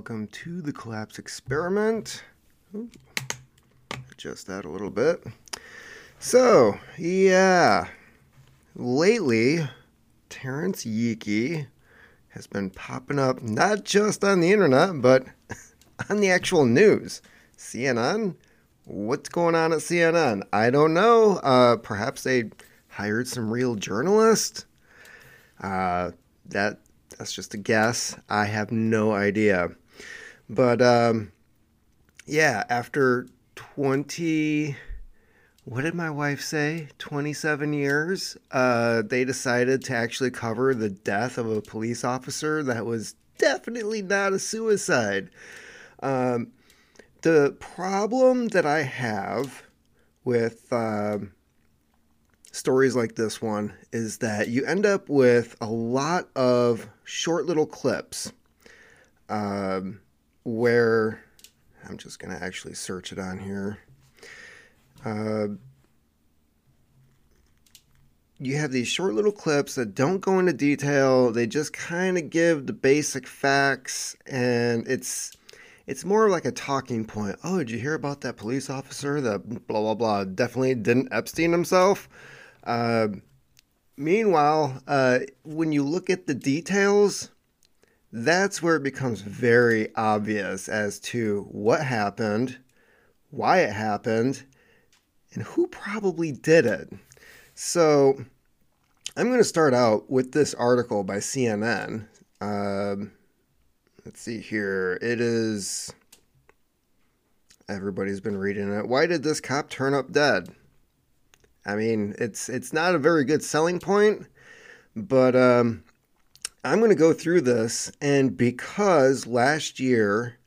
welcome to the collapse experiment. Ooh, adjust that a little bit. So, yeah, lately, Terrance Yeakey has been popping up not just on the internet, but on the actual news. CNN? What's going on at CNN? I don't know. Uh, perhaps they hired some real journalist? Uh, that that's just a guess. I have no idea. But um, yeah, after 20, what did my wife say? 27 years, uh, they decided to actually cover the death of a police officer that was definitely not a suicide. Um, the problem that I have with. Uh, stories like this one is that you end up with a lot of short little clips um, where I'm just going to actually search it on here. Uh, you have these short little clips that don't go into detail. They just kind of give the basic facts, and it's it's more like a talking point. Oh, did you hear about that police officer that blah blah blah definitely didn't Epstein himself? Uh, meanwhile, uh, when you look at the details, that's where it becomes very obvious as to what happened, why it happened, and who probably did it. So, I'm going to start out with this article by CNN. Um, let's see here. It is. Everybody's been reading it. Why did this cop turn up dead? I mean, it's it's not a very good selling point, but um, I'm going to go through this, and because last year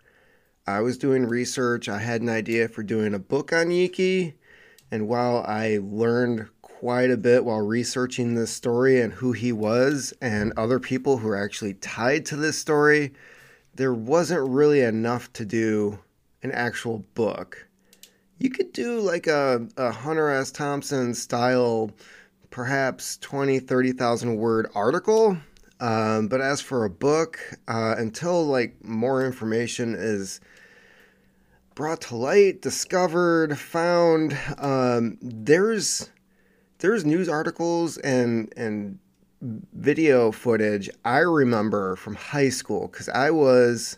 I was doing research, I had an idea for doing a book on Yeakey, and while I learned quite a bit while researching this story and who he was and other people who are actually tied to this story, there wasn't really enough to do an actual book you could do like a, a Hunter S. Thompson style, perhaps 20, 30,000 word article. Um, but as for a book, uh, until like more information is brought to light, discovered, found, um, there's there's news articles and and video footage I remember from high school because I was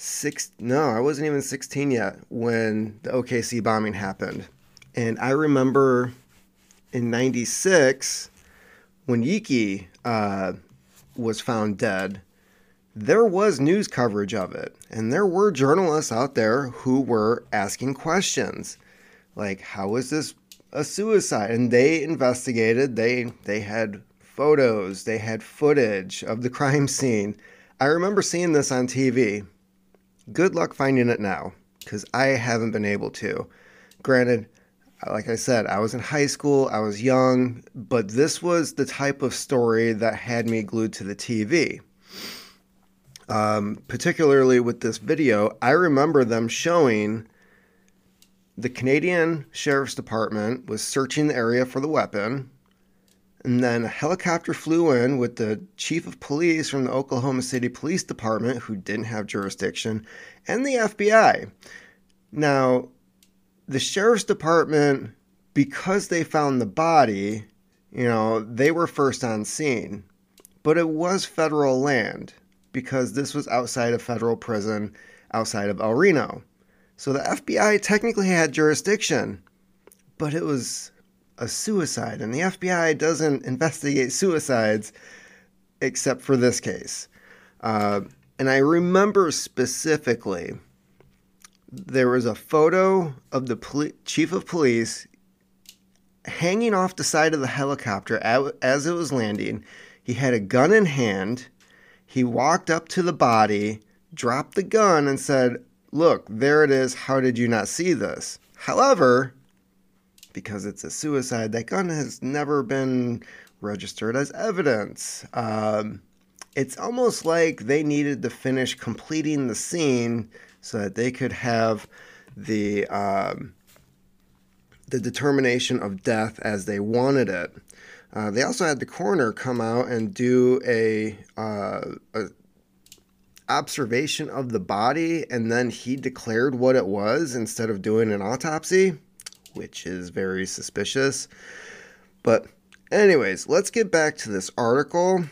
six no i wasn't even 16 yet when the okc bombing happened. And i remember in 96 when Yeakey uh, was found dead there was news coverage of it. And there were journalists out there who were asking questions. Like how was this a suicide? And they investigated. They they had photos. They had footage of the crime scene. I remember seeing this on tv good luck finding it now because I haven't been able to. Granted, like I said, I was in high school, I was young, but this was the type of story that had me glued to the TV. Um, particularly with this video, I remember them showing the Canadian Sheriff's Department was searching the area for the weapon. And then a helicopter flew in with the chief of police from the Oklahoma City Police Department, who didn't have jurisdiction, and the FBI. Now, the sheriff's department, because they found the body, you know, they were first on scene. But it was federal land because this was outside of federal prison, outside of El Reno. So the FBI technically had jurisdiction, but it was a suicide, and the FBI doesn't investigate suicides except for this case. Uh, and I remember specifically there was a photo of the poli- chief of police hanging off the side of the helicopter as it was landing. He had a gun in hand. He walked up to the body, dropped the gun, and said, Look, there it is. How did you not see this? However, because it's a suicide. That gun has never been registered as evidence. Um, it's almost like they needed to finish completing the scene so that they could have the um, the determination of death as they wanted it. Uh, they also had the coroner come out and do a, uh, a observation of the body and then he declared what it was instead of doing an autopsy, which is very suspicious. But, anyways, let's get back to this article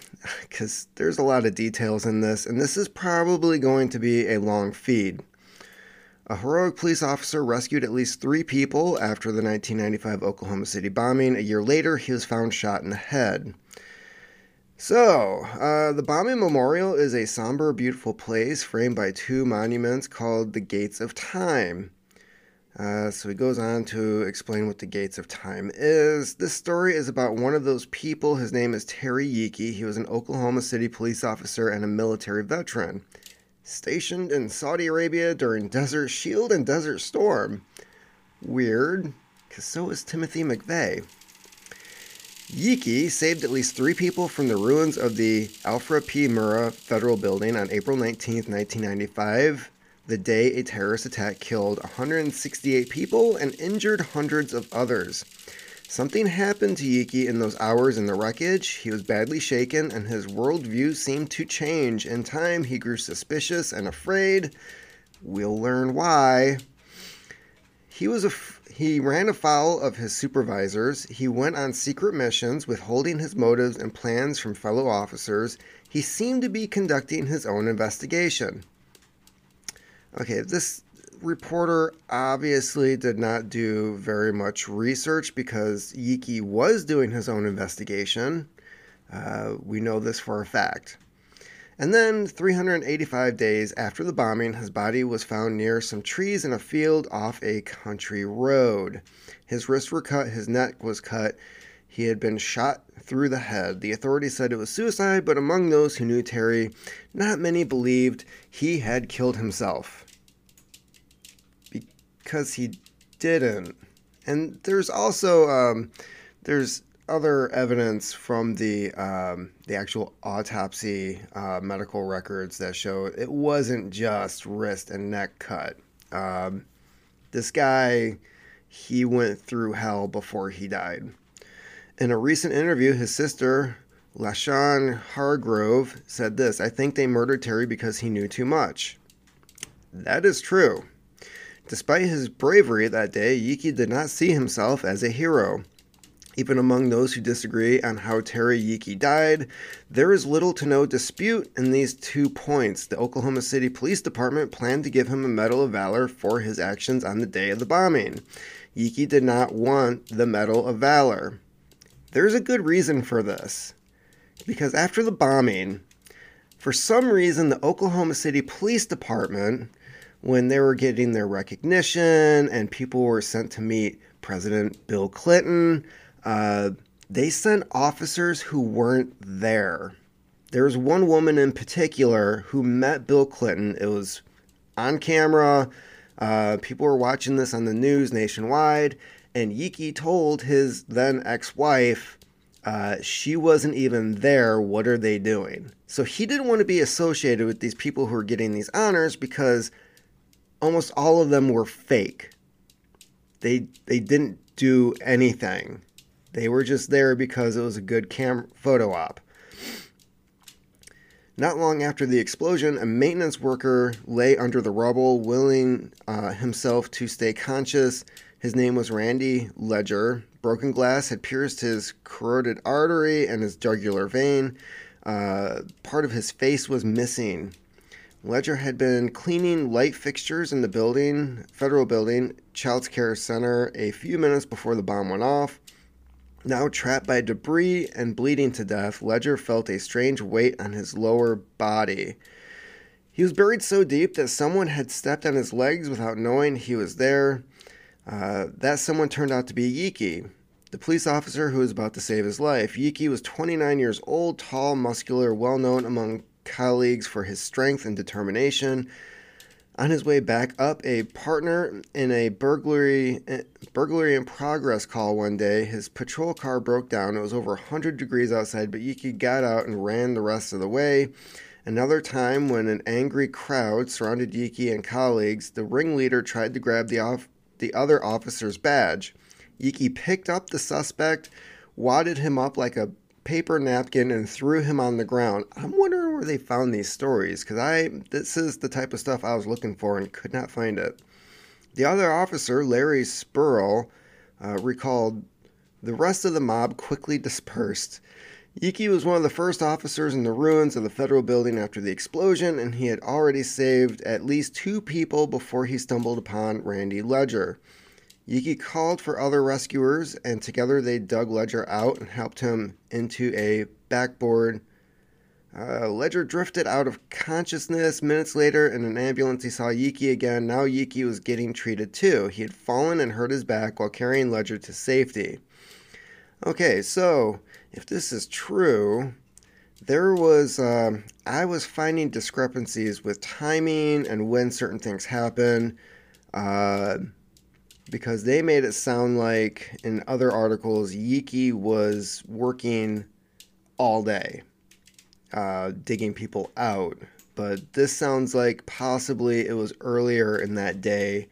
because there's a lot of details in this, and this is probably going to be a long feed. A heroic police officer rescued at least three people after the 1995 Oklahoma City bombing. A year later, he was found shot in the head. So, uh, the bombing memorial is a somber, beautiful place framed by two monuments called the Gates of Time. Uh, so he goes on to explain what the Gates of Time is. This story is about one of those people. His name is Terry Yeakey. He was an Oklahoma City police officer and a military veteran, stationed in Saudi Arabia during Desert Shield and Desert Storm. Weird, because so is Timothy McVeigh. Yeakey saved at least three people from the ruins of the Alfred P. Murrah Federal Building on April 19, 1995, the day a terrorist attack killed 168 people and injured hundreds of others. Something happened to Yeakey in those hours in the wreckage. He was badly shaken, and his worldview seemed to change. In time, he grew suspicious and afraid. We'll learn why. He was a he ran afoul of his supervisors. He went on secret missions, withholding his motives and plans from fellow officers. He seemed to be conducting his own investigation. Okay, this reporter obviously did not do very much research because Yeakey was doing his own investigation. Uh, we know this for a fact. And then, 385 days after the bombing, his body was found near some trees in a field off a country road. His wrists were cut, his neck was cut. He had been shot through the head. The authorities said it was suicide, but among those who knew Terry, not many believed he had killed himself. Because he didn't. And there's also um, there's other evidence from the um, the actual autopsy uh, medical records that show it wasn't just wrist and neck cut. Um, this guy, he went through hell before he died. In a recent interview, his sister, LaShawn Hargrove, said this I think they murdered Terry because he knew too much. That is true. Despite his bravery that day, Yeakey did not see himself as a hero. Even among those who disagree on how Terry Yeakey died, there is little to no dispute in these two points. The Oklahoma City Police Department planned to give him a Medal of Valor for his actions on the day of the bombing. Yeakey did not want the Medal of Valor. There's a good reason for this. Because after the bombing, for some reason, the Oklahoma City Police Department, when they were getting their recognition and people were sent to meet President Bill Clinton, uh, they sent officers who weren't there. There was one woman in particular who met Bill Clinton. It was on camera. Uh, people were watching this on the news nationwide. And Yeakey told his then ex wife, uh, she wasn't even there. What are they doing? So he didn't want to be associated with these people who are getting these honors because almost all of them were fake. They they didn't do anything. They were just there because it was a good cam photo op. Not long after the explosion, a maintenance worker lay under the rubble, willing uh, himself to stay conscious. His name was Randy Ledger. Broken glass had pierced his carotid artery and his jugular vein. Uh, part of his face was missing. Ledger had been cleaning light fixtures in the building, federal building, Child Care Center, a few minutes before the bomb went off. Now trapped by debris and bleeding to death, Ledger felt a strange weight on his lower body. He was buried so deep that someone had stepped on his legs without knowing he was there. Uh, that someone turned out to be Yeakey, the police officer who was about to save his life. Yeakey was 29 years old, tall, muscular, well known among colleagues for his strength and determination. On his way back up, a partner in a burglary eh, burglary in progress call one day, his patrol car broke down. It was over 100 degrees outside, but Yeakey got out and ran the rest of the way. Another time, when an angry crowd surrounded Yeakey and colleagues, the ringleader tried to grab the off- the other officer's badge. Yeakey picked up the suspect, wadded him up like a paper napkin and threw him on the ground. I'm wondering where they found these stories because I this is the type of stuff I was looking for and could not find it. The other officer, Larry Spurl, uh, recalled the rest of the mob quickly dispersed. Yeakey was one of the first officers in the ruins of the federal building after the explosion, and he had already saved at least two people before he stumbled upon Randy Ledger. Yeakey called for other rescuers, and together they dug Ledger out and helped him into a backboard. Uh, Ledger drifted out of consciousness minutes later in an ambulance. He saw Yeakey again. Now Yeakey was getting treated too. He had fallen and hurt his back while carrying Ledger to safety. Okay, so if this is true, there was um, I was finding discrepancies with timing and when certain things happen, uh, because they made it sound like in other articles Yeakey was working all day, uh, digging people out. But this sounds like possibly it was earlier in that day.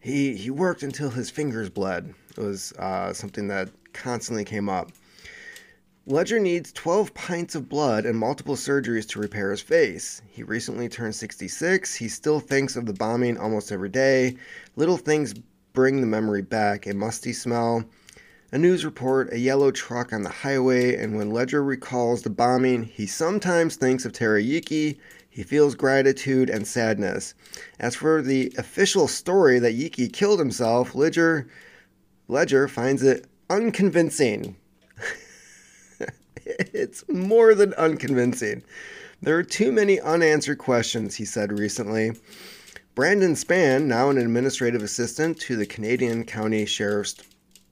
He he worked until his fingers bled. It was uh, something that constantly came up. Ledger needs 12 pints of blood and multiple surgeries to repair his face. He recently turned 66. He still thinks of the bombing almost every day. Little things bring the memory back a musty smell, a news report, a yellow truck on the highway, and when Ledger recalls the bombing, he sometimes thinks of Terry Yeakey. He feels gratitude and sadness. As for the official story that Yeakey killed himself, Ledger, Ledger finds it unconvincing. it's more than unconvincing. There are too many unanswered questions, he said recently. Brandon Spann, now an administrative assistant to the Canadian County Sheriff's,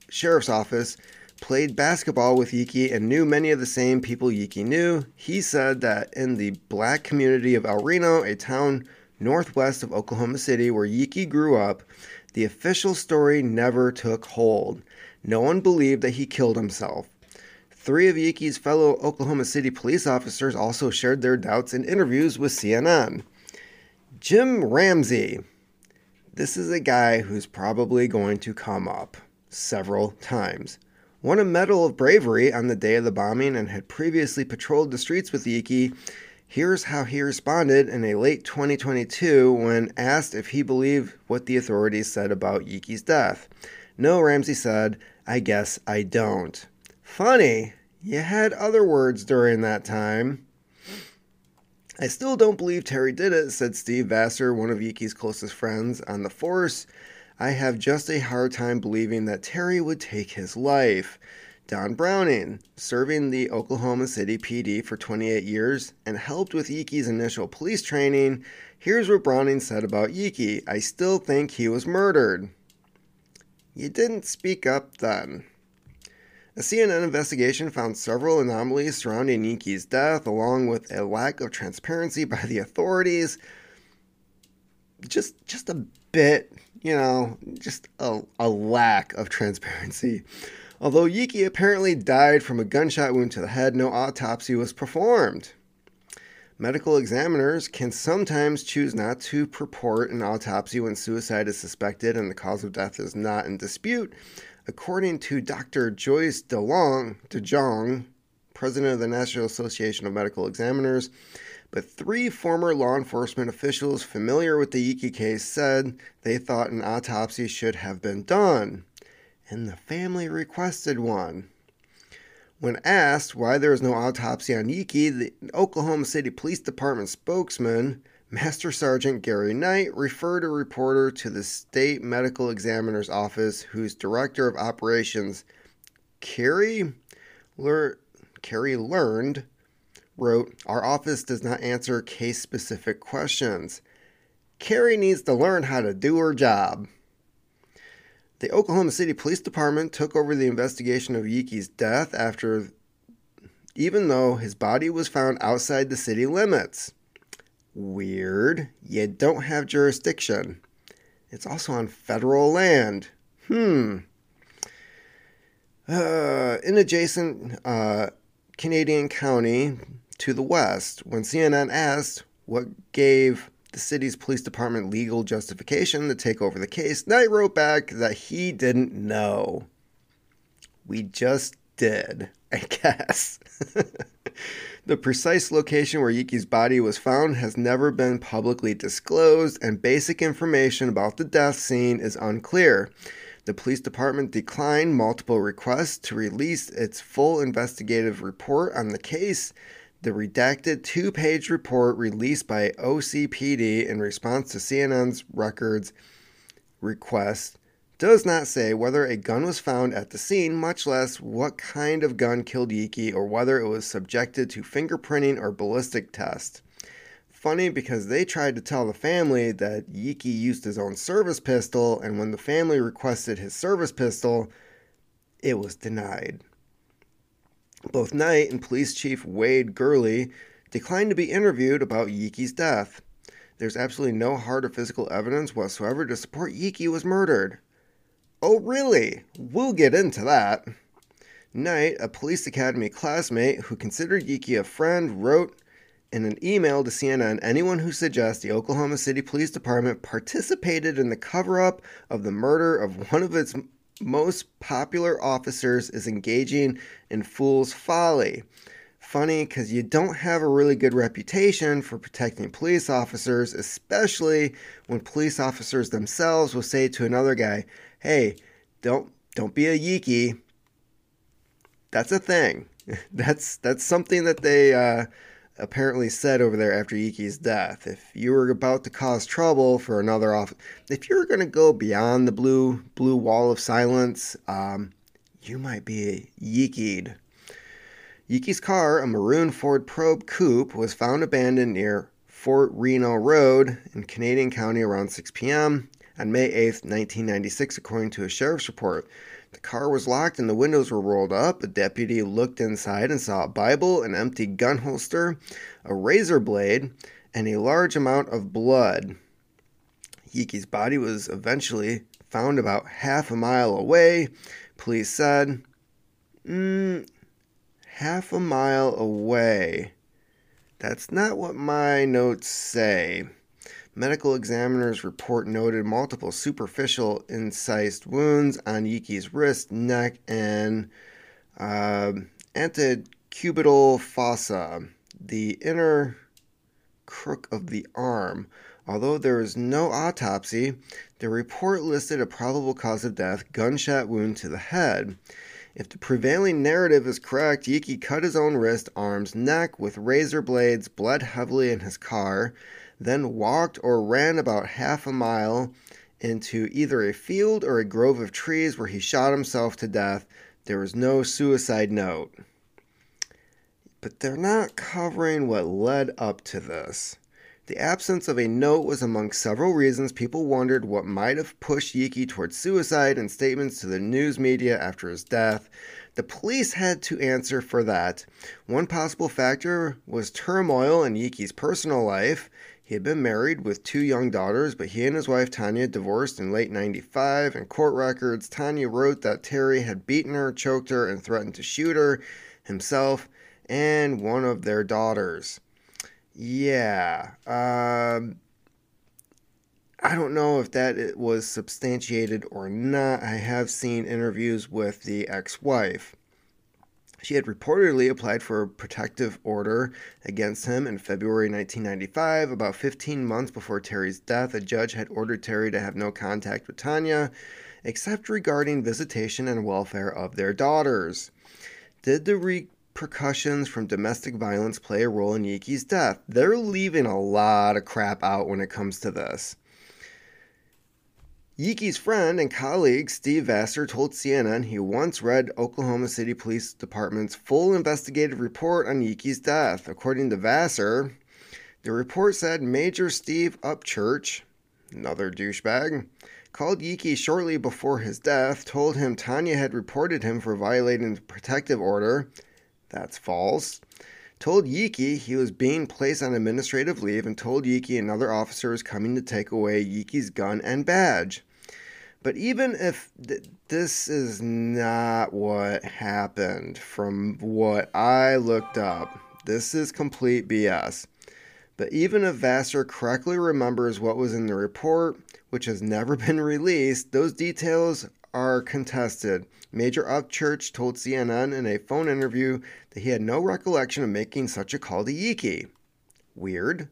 Sheriff's Office, played basketball with Yeakey and knew many of the same people Yeakey knew. He said that in the black community of El Reno, a town northwest of Oklahoma City where Yeakey grew up, the official story never took hold. No one believed that he killed himself. Three of Yeakey's fellow Oklahoma City police officers also shared their doubts in interviews with CNN. Jim Ramsey. This is a guy who's probably going to come up several times. Won a Medal of Bravery on the day of the bombing and had previously patrolled the streets with Yeakey. Here's how he responded in a late 2022 when asked if he believed what the authorities said about Yeakey's death. No, Ramsey said, I guess I don't. Funny, you had other words during that time. I still don't believe Terry did it, said Steve Vassar, one of Yeakey's closest friends on the force. I have just a hard time believing that Terry would take his life. Don Browning, serving the Oklahoma City PD for 28 years and helped with Yeakey's initial police training, here's what Browning said about Yeakey I still think he was murdered. You didn't speak up then. A CNN investigation found several anomalies surrounding Yeakey's death, along with a lack of transparency by the authorities. Just, just a bit, you know, just a, a lack of transparency. Although Yeakey apparently died from a gunshot wound to the head, no autopsy was performed. Medical examiners can sometimes choose not to purport an autopsy when suicide is suspected and the cause of death is not in dispute, According to Dr. Joyce DeLong, DeJong, president of the National Association of Medical Examiners, but three former law enforcement officials familiar with the Yeakey case said they thought an autopsy should have been done, and the family requested one. When asked why there was no autopsy on Yeakey, the Oklahoma City Police Department spokesman Master Sergeant Gary Knight referred a reporter to the state medical examiner's office, whose director of operations, Carrie, Lear- Carrie learned, wrote, Our office does not answer case specific questions. Carrie needs to learn how to do her job. The Oklahoma City Police Department took over the investigation of Yeakey's death after, even though his body was found outside the city limits. Weird. You don't have jurisdiction. It's also on federal land. Hmm. Uh, in adjacent uh, Canadian county to the west, when CNN asked what gave the city's police department legal justification to take over the case, Knight wrote back that he didn't know. We just did, I guess. the precise location where Yeakey's body was found has never been publicly disclosed, and basic information about the death scene is unclear. The police department declined multiple requests to release its full investigative report on the case. The redacted two page report released by OCPD in response to CNN's records request does not say whether a gun was found at the scene, much less what kind of gun killed Yeakey or whether it was subjected to fingerprinting or ballistic test. Funny because they tried to tell the family that Yeakey used his own service pistol, and when the family requested his service pistol, it was denied. Both Knight and Police Chief Wade Gurley declined to be interviewed about Yeakey's death. There's absolutely no hard or physical evidence whatsoever to support Yeakey was murdered. Oh, really? We'll get into that. Knight, a police academy classmate who considered Yeakey a friend, wrote in an email to CNN anyone who suggests the Oklahoma City Police Department participated in the cover up of the murder of one of its most popular officers is engaging in fool's folly. Funny because you don't have a really good reputation for protecting police officers, especially when police officers themselves will say to another guy, hey, don't don't be a yiki. That's a thing. That's that's something that they uh, apparently said over there after Yeakey's death. If you were about to cause trouble for another off, if you were going to go beyond the blue blue wall of silence, um, you might be a yikied. Yeakey's car, a maroon Ford Probe coupe, was found abandoned near Fort Reno Road in Canadian County around 6 p.m on May 8, 1996, according to a sheriff's report. The car was locked and the windows were rolled up. A deputy looked inside and saw a Bible, an empty gun holster, a razor blade, and a large amount of blood. Yeakey's body was eventually found about half a mile away. Police said, mm, half a mile away. That's not what my notes say. Medical examiner's report noted multiple superficial incised wounds on Yeakey's wrist, neck, and uh, antecubital fossa, the inner crook of the arm. Although there is no autopsy, the report listed a probable cause of death gunshot wound to the head. If the prevailing narrative is correct, Yeakey cut his own wrist, arms, neck with razor blades, bled heavily in his car, then walked or ran about half a mile into either a field or a grove of trees where he shot himself to death. There was no suicide note. But they're not covering what led up to this. The absence of a note was among several reasons people wondered what might have pushed Yeakey towards suicide and statements to the news media after his death. The police had to answer for that. One possible factor was turmoil in Yeakey's personal life. He had been married with two young daughters, but he and his wife Tanya divorced in late 95. In court records, Tanya wrote that Terry had beaten her, choked her, and threatened to shoot her, himself, and one of their daughters. Yeah. Um, I don't know if that was substantiated or not. I have seen interviews with the ex wife. She had reportedly applied for a protective order against him in February 1995. About 15 months before Terry's death, a judge had ordered Terry to have no contact with Tanya, except regarding visitation and welfare of their daughters. Did the repercussions from domestic violence play a role in Yeakey's death? They're leaving a lot of crap out when it comes to this. Yeakey's friend and colleague Steve Vassar told CNN he once read Oklahoma City Police Department's full investigative report on Yeakey's death. According to Vassar, the report said Major Steve Upchurch, another douchebag, called Yeakey shortly before his death, told him Tanya had reported him for violating the protective order. That's false. Told Yeakey he was being placed on administrative leave and told Yeakey another officer was coming to take away Yeakey's gun and badge. But even if th- this is not what happened from what I looked up, this is complete BS. But even if Vassar correctly remembers what was in the report, which has never been released, those details are contested. Major Upchurch told CNN in a phone interview that he had no recollection of making such a call to Yeakey. Weird.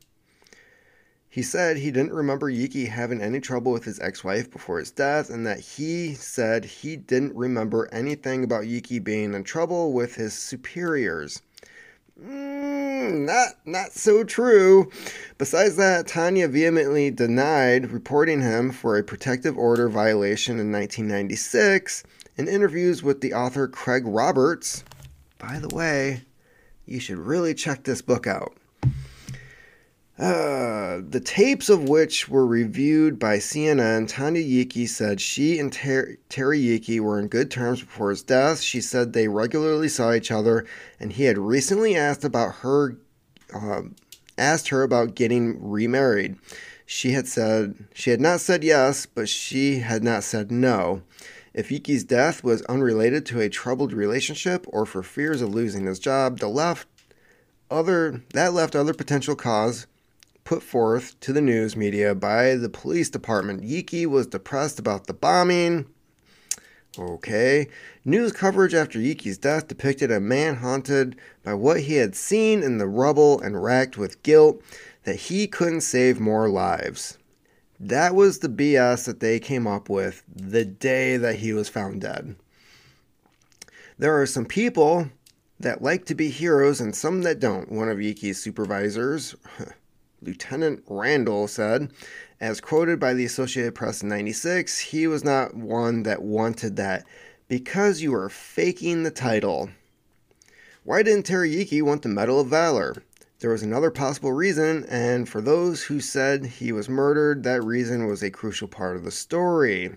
He said he didn't remember Yeakey having any trouble with his ex wife before his death, and that he said he didn't remember anything about Yeakey being in trouble with his superiors. Mm, not, not so true. Besides that, Tanya vehemently denied reporting him for a protective order violation in 1996 in interviews with the author Craig Roberts. By the way, you should really check this book out. Uh, the tapes of which were reviewed by CNN, Tanya Yeakey said she and Ter- Terry Yeakey were in good terms before his death. She said they regularly saw each other, and he had recently asked about her, uh, asked her about getting remarried. She had said she had not said yes, but she had not said no. If Yeakey's death was unrelated to a troubled relationship or for fears of losing his job, the left other that left other potential cause put forth to the news media by the police department. Yeakey was depressed about the bombing. Okay. News coverage after Yeakey's death depicted a man haunted by what he had seen in the rubble and racked with guilt that he couldn't save more lives. That was the BS that they came up with the day that he was found dead. There are some people that like to be heroes and some that don't. One of Yeakey's supervisors, Lieutenant Randall said, as quoted by the Associated Press in 96, he was not one that wanted that because you are faking the title. Why didn't Terry Yeakey want the Medal of Valor? There was another possible reason, and for those who said he was murdered, that reason was a crucial part of the story.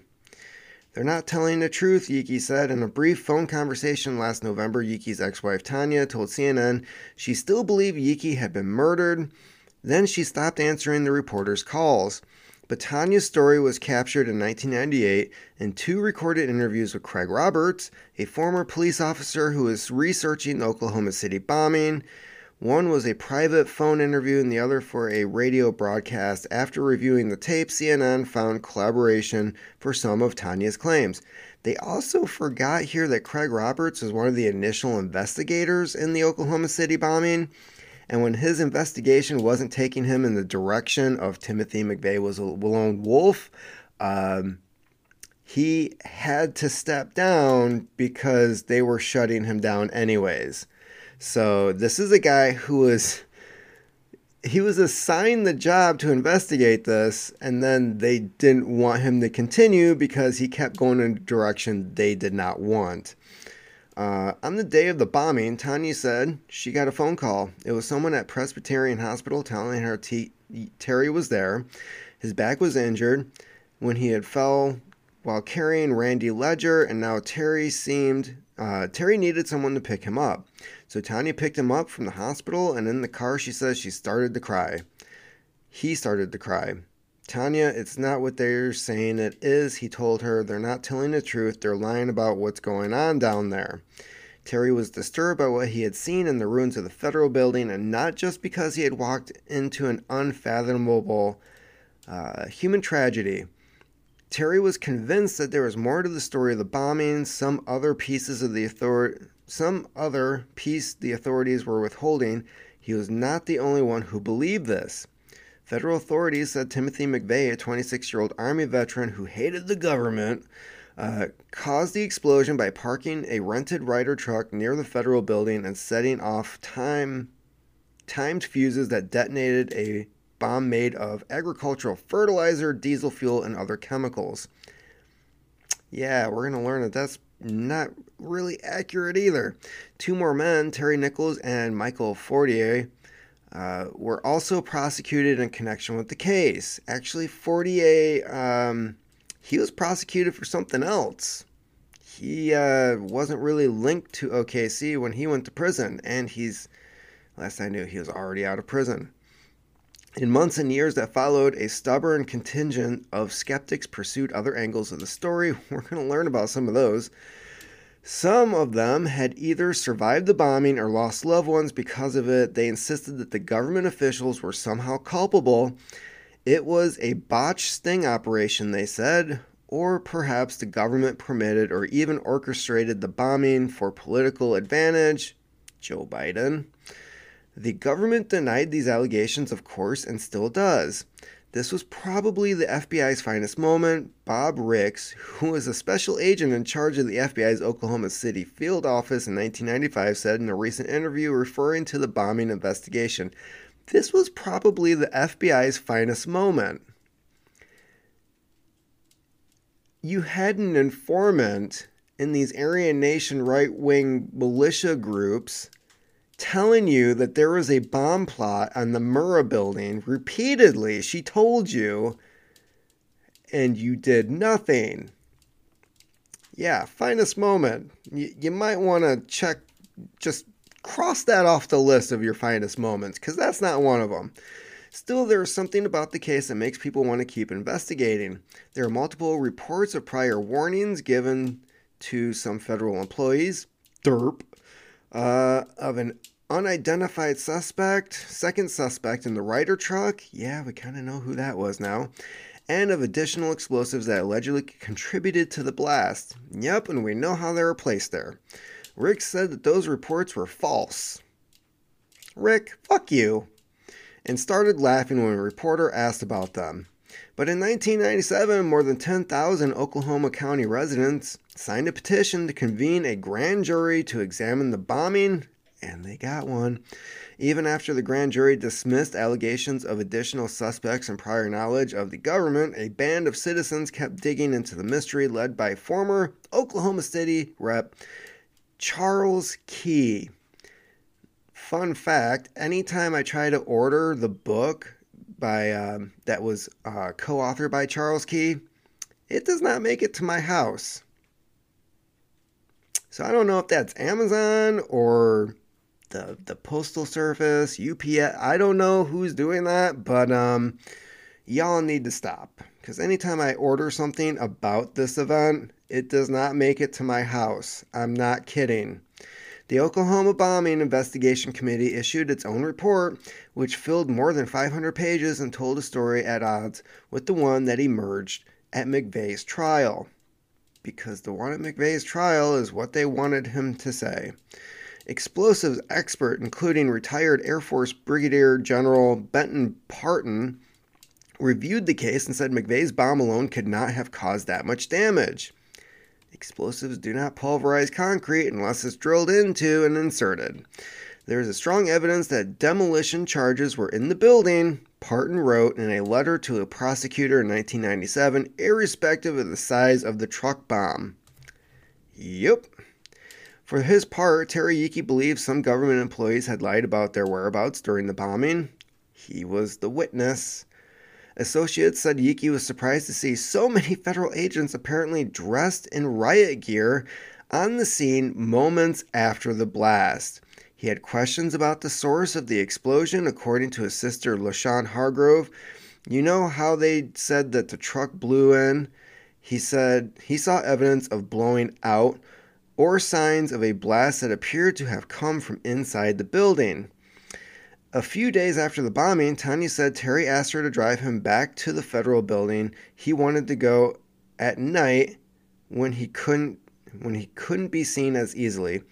They're not telling the truth, Yeakey said. In a brief phone conversation last November, Yeakey's ex wife Tanya told CNN she still believed Yeakey had been murdered then she stopped answering the reporter's calls. But Tanya's story was captured in 1998 in two recorded interviews with Craig Roberts, a former police officer who was researching the Oklahoma City bombing. One was a private phone interview, and the other for a radio broadcast. After reviewing the tape, CNN found collaboration for some of Tanya's claims. They also forgot here that Craig Roberts was one of the initial investigators in the Oklahoma City bombing. And when his investigation wasn't taking him in the direction of Timothy McVeigh was a lone wolf, um, he had to step down because they were shutting him down anyways. So this is a guy who was he was assigned the job to investigate this and then they didn't want him to continue because he kept going in a direction they did not want. Uh, on the day of the bombing, Tanya said she got a phone call. It was someone at Presbyterian Hospital telling her T- Terry was there. His back was injured when he had fell while carrying Randy Ledger, and now Terry seemed uh, Terry needed someone to pick him up. So Tanya picked him up from the hospital, and in the car, she says she started to cry. He started to cry. Tanya, it's not what they're saying it is, he told her. They're not telling the truth. They're lying about what's going on down there. Terry was disturbed by what he had seen in the ruins of the federal building, and not just because he had walked into an unfathomable uh, human tragedy. Terry was convinced that there was more to the story of the bombing, some other pieces of the authority, some other piece the authorities were withholding. He was not the only one who believed this. Federal authorities said Timothy McVeigh, a 26 year old Army veteran who hated the government, uh, caused the explosion by parking a rented Ryder truck near the federal building and setting off time, timed fuses that detonated a bomb made of agricultural fertilizer, diesel fuel, and other chemicals. Yeah, we're going to learn that that's not really accurate either. Two more men, Terry Nichols and Michael Fortier, uh, were also prosecuted in connection with the case. Actually, Fortier, um, he was prosecuted for something else. He uh, wasn't really linked to OKC when he went to prison, and he's, last I knew, he was already out of prison. In months and years that followed, a stubborn contingent of skeptics pursued other angles of the story. We're going to learn about some of those. Some of them had either survived the bombing or lost loved ones because of it. They insisted that the government officials were somehow culpable. It was a botched sting operation, they said. or perhaps the government permitted or even orchestrated the bombing for political advantage. Joe Biden. The government denied these allegations, of course, and still does. This was probably the FBI's finest moment. Bob Ricks, who was a special agent in charge of the FBI's Oklahoma City field office in 1995, said in a recent interview referring to the bombing investigation this was probably the FBI's finest moment. You had an informant in these Aryan Nation right wing militia groups telling you that there was a bomb plot on the Murrah building repeatedly. She told you, and you did nothing. Yeah, finest moment. You, you might want to check, just cross that off the list of your finest moments, because that's not one of them. Still, there is something about the case that makes people want to keep investigating. There are multiple reports of prior warnings given to some federal employees. Derp uh, of an unidentified suspect, second suspect in the Ryder truck. Yeah, we kind of know who that was now. And of additional explosives that allegedly contributed to the blast. Yep, and we know how they were placed there. Rick said that those reports were false. Rick, fuck you. And started laughing when a reporter asked about them. But in 1997, more than 10,000 Oklahoma County residents signed a petition to convene a grand jury to examine the bombing and they got one. Even after the grand jury dismissed allegations of additional suspects and prior knowledge of the government, a band of citizens kept digging into the mystery led by former Oklahoma City Rep. Charles Key. Fun fact anytime I try to order the book by um, that was uh, co-authored by Charles Key, it does not make it to my house. So I don't know if that's Amazon or the the postal service, UPS. I don't know who's doing that, but um, y'all need to stop because anytime I order something about this event, it does not make it to my house. I'm not kidding. The Oklahoma Bombing Investigation Committee issued its own report, which filled more than 500 pages and told a story at odds with the one that emerged at McVeigh's trial. Because the one at McVeigh's trial is what they wanted him to say explosives expert, including retired Air Force Brigadier General Benton Partin, reviewed the case and said McVeigh's bomb alone could not have caused that much damage. Explosives do not pulverize concrete unless it's drilled into and inserted. There is strong evidence that demolition charges were in the building, Partin wrote in a letter to a prosecutor in 1997, irrespective of the size of the truck bomb. Yep, for his part, Terry Yeakey believes some government employees had lied about their whereabouts during the bombing. He was the witness. Associates said Yeakey was surprised to see so many federal agents apparently dressed in riot gear on the scene moments after the blast. He had questions about the source of the explosion, according to his sister LaShawn Hargrove. You know how they said that the truck blew in? He said he saw evidence of blowing out or signs of a blast that appeared to have come from inside the building. A few days after the bombing, Tanya said Terry asked her to drive him back to the federal building. He wanted to go at night when he couldn't when he couldn't be seen as easily.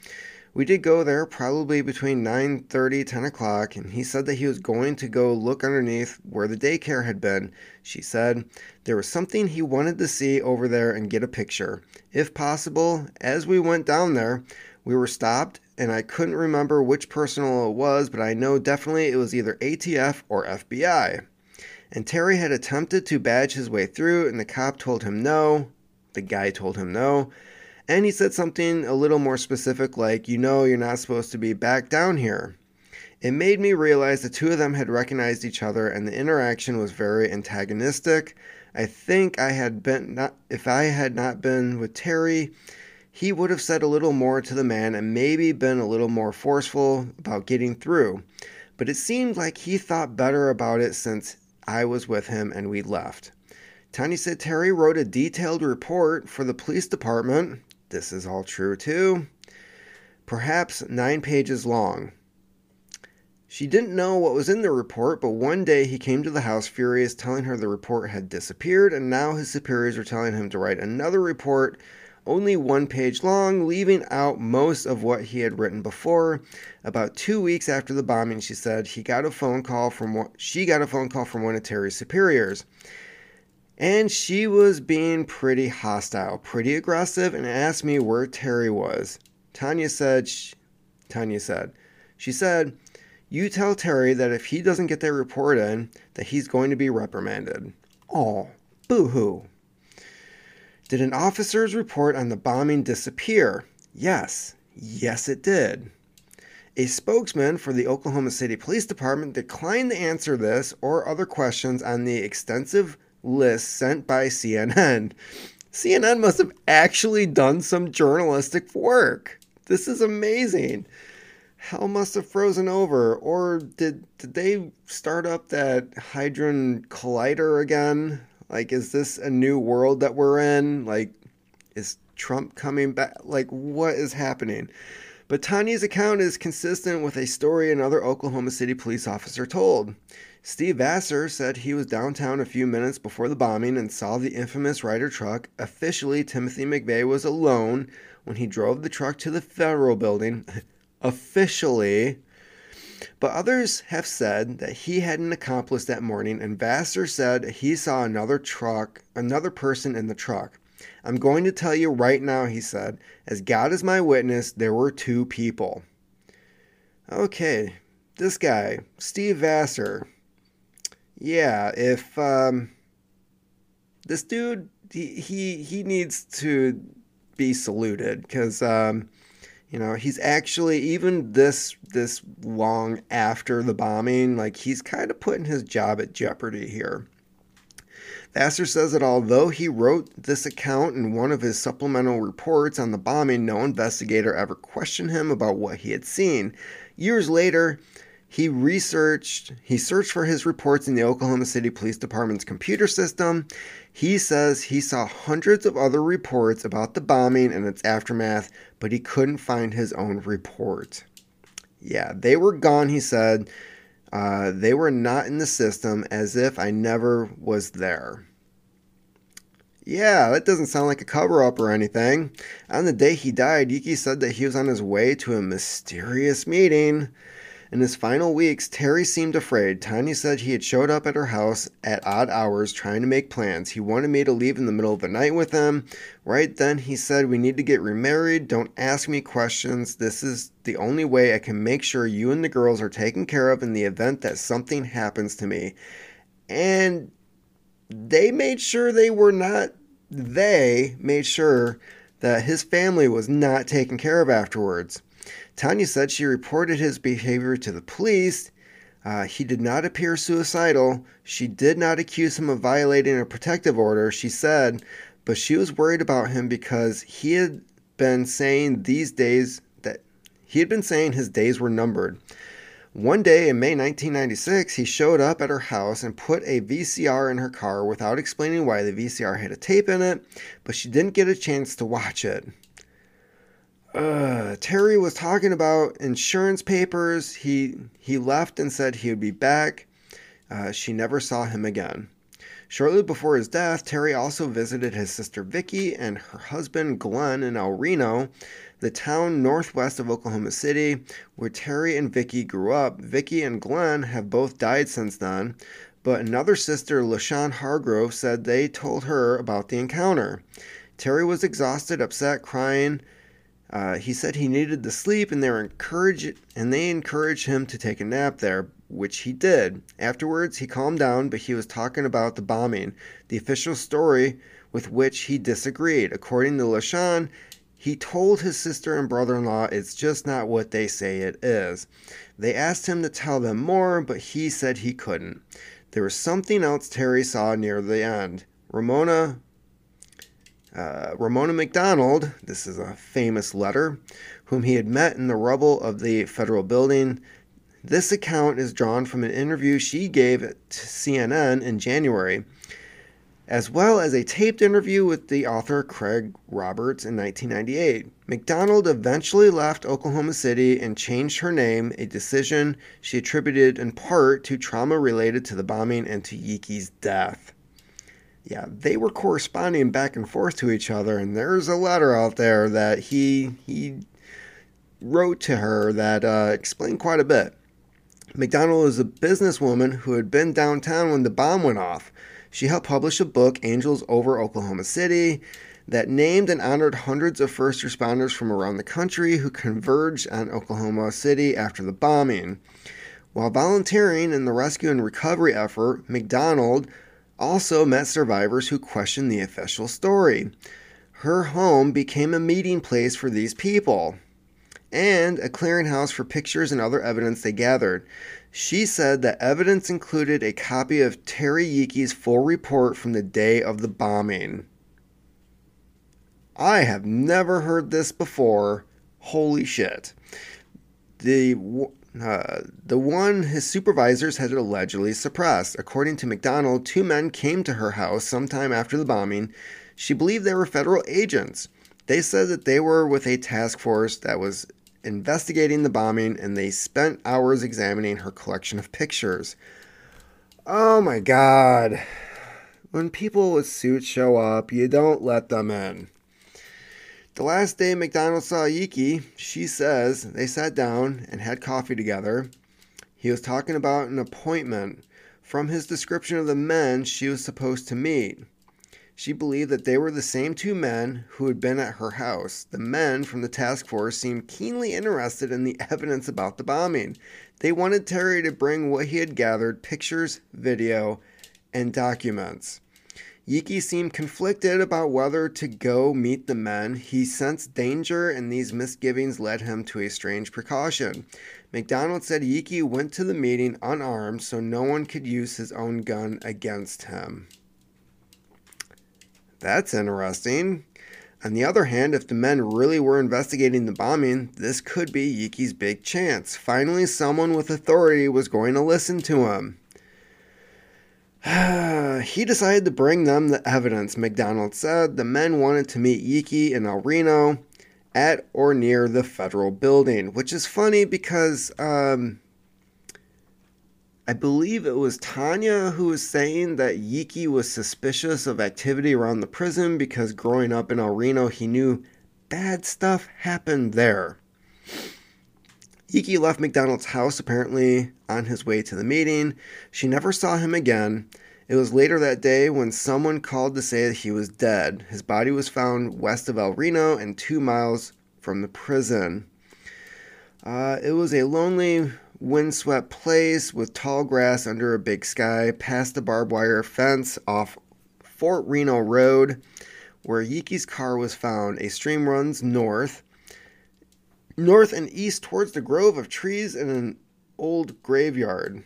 We did go there probably between 9:30 10 o'clock and he said that he was going to go look underneath where the daycare had been. She said there was something he wanted to see over there and get a picture. If possible, as we went down there, we were stopped and I couldn't remember which personnel it was, but I know definitely it was either ATF or FBI. And Terry had attempted to badge his way through and the cop told him no. The guy told him no. And he said something a little more specific, like, You know, you're not supposed to be back down here. It made me realize the two of them had recognized each other and the interaction was very antagonistic. I think I had been not if I had not been with Terry, he would have said a little more to the man and maybe been a little more forceful about getting through. But it seemed like he thought better about it since I was with him and we left. Tanya said Terry wrote a detailed report for the police department this is all true too. Perhaps nine pages long. She didn't know what was in the report, but one day he came to the house furious, telling her the report had disappeared, and now his superiors were telling him to write another report, only one page long, leaving out most of what he had written before. About two weeks after the bombing, she said he got a phone call from she got a phone call from one of Terry's superiors. And she was being pretty hostile, pretty aggressive, and asked me where Terry was. Tanya said, she, Tanya said, she said, you tell Terry that if he doesn't get that report in, that he's going to be reprimanded. Oh, boo hoo. Did an officer's report on the bombing disappear? Yes. Yes, it did. A spokesman for the Oklahoma City Police Department declined to answer this or other questions on the extensive list sent by CNN. CNN must have actually done some journalistic work. This is amazing hell must have frozen over or did did they start up that hadron collider again like is this a new world that we're in? Like is trump coming back? Like what is happening? But tanya's account is consistent with a story another oklahoma city police officer told. Steve vassar said he was downtown a few minutes before the bombing and saw the infamous ryder truck. Officially timothy mcveigh was alone when he drove the truck to the federal building. Officially. But others have said that he had an accomplice that morning, and Vassar said he saw another truck, another person in the truck. I'm going to tell you right now, he said, as God is my witness, there were two people. Okay, this guy, Steve Vassar. Yeah, if um, this dude, he he he needs to be saluted because um, you know, he's actually even this this long after the bombing, like he's kind of putting his job at jeopardy here. Vassar says that although he wrote this account in one of his supplemental reports on the bombing, no investigator ever questioned him about what he had seen. Years later, he researched, he searched for his reports in the Oklahoma City Police Department's computer system. He says he saw hundreds of other reports about the bombing and its aftermath, but he couldn't find his own report. Yeah, they were gone, he said. Uh, they were not in the system as if I never was there. Yeah, that doesn't sound like a cover up or anything. On the day he died, Yeakey said that he was on his way to a mysterious meeting. In his final weeks, Terry seemed afraid. Tanya said he had showed up at her house at odd hours trying to make plans. He wanted me to leave in the middle of the night with him. Right then, he said, We need to get remarried. Don't ask me questions. This is the only way I can make sure you and the girls are taken care of in the event that something happens to me. And they made sure they were not, they made sure that his family was not taken care of afterwards. Tanya said she reported his behavior to the police. Uh, he did not appear suicidal. She did not accuse him of violating a protective order, she said, but she was worried about him because he had been saying these days that he had been saying his days were numbered. One day in May 1996, he showed up at her house and put a VCR in her car without explaining why the VCR had a tape in it, but she didn't get a chance to watch it uh, Terry was talking about insurance papers. He he left and said he would be back. Uh, she never saw him again. Shortly before his death, Terry also visited his sister Vicky and her husband Glenn in El Reno, the town northwest of Oklahoma City, where Terry and Vicky grew up. Vicky and Glenn have both died since then, but another sister, LaShawn Hargrove, said they told her about the encounter. Terry was exhausted, upset, crying, uh, he said he needed the sleep, and they were encouraged, and they encouraged him to take a nap there, which he did. Afterwards, he calmed down, but he was talking about the bombing, the official story with which he disagreed. According to LaShawn, he told his sister and brother in law it's just not what they say it is. They asked him to tell them more, but he said he couldn't. There was something else Terry saw near the end. Ramona uh, Ramona McDonald, this is a famous letter, whom he had met in the rubble of the federal building. This account is drawn from an interview she gave to CNN in January. as well as a taped interview with the author Craig Roberts in 1998. McDonald eventually left Oklahoma City and changed her name, a decision she attributed in part to trauma related to the bombing and to Yeakey's death. Yeah, they were corresponding back and forth to each other, and there's a letter out there that he he wrote to her that uh, explained quite a bit. McDonald was a businesswoman who had been downtown when the bomb went off. She helped publish a book, Angels Over Oklahoma City, that named and honored hundreds of first responders from around the country who converged on Oklahoma City after the bombing. While volunteering in the rescue and recovery effort, McDonald also met survivors who questioned the official story. Her home became a meeting place for these people and a clearinghouse for pictures and other evidence they gathered. She said that evidence included a copy of Terry Yeakey's full report from the day of the bombing. I have never heard this before. Holy shit. The uh, the one his supervisors had allegedly suppressed. According to McDonald, two men came to her house sometime after the bombing. She believed they were federal agents. They said that they were with a task force that was investigating the bombing and they spent hours examining her collection of pictures. Oh my god. When people with suits show up, you don't let them in. The last day McDonald saw Yeakey, she says they sat down and had coffee together. He was talking about an appointment from his description of the men she was supposed to meet. She believed that they were the same two men who had been at her house. The men from the task force seemed keenly interested in the evidence about the bombing. They wanted Terry to bring what he had gathered pictures, video, and documents. Yeakey seemed conflicted about whether to go meet the men. He sensed danger, and these misgivings led him to a strange precaution. McDonald said Yeakey went to the meeting unarmed so no one could use his own gun against him. That's interesting. On the other hand, if the men really were investigating the bombing, this could be Yeakey's big chance. Finally, someone with authority was going to listen to him. he decided to bring them the evidence, McDonald said. The men wanted to meet Yeakey in El Reno at or near the federal building, which is funny because um, I believe it was Tanya who was saying that Yeakey was suspicious of activity around the prison because growing up in El Reno, he knew bad stuff happened there. Yeakey left McDonald's house apparently on his way to the meeting. She never saw him again. It was later that day when someone called to say that he was dead. His body was found west of El Reno and two miles from the prison. Uh, it was a lonely windswept place with tall grass under a big sky, past the barbed wire fence off Fort Reno Road, where Yeakey's car was found. A stream runs north, north and east towards the grove of trees and an old graveyard.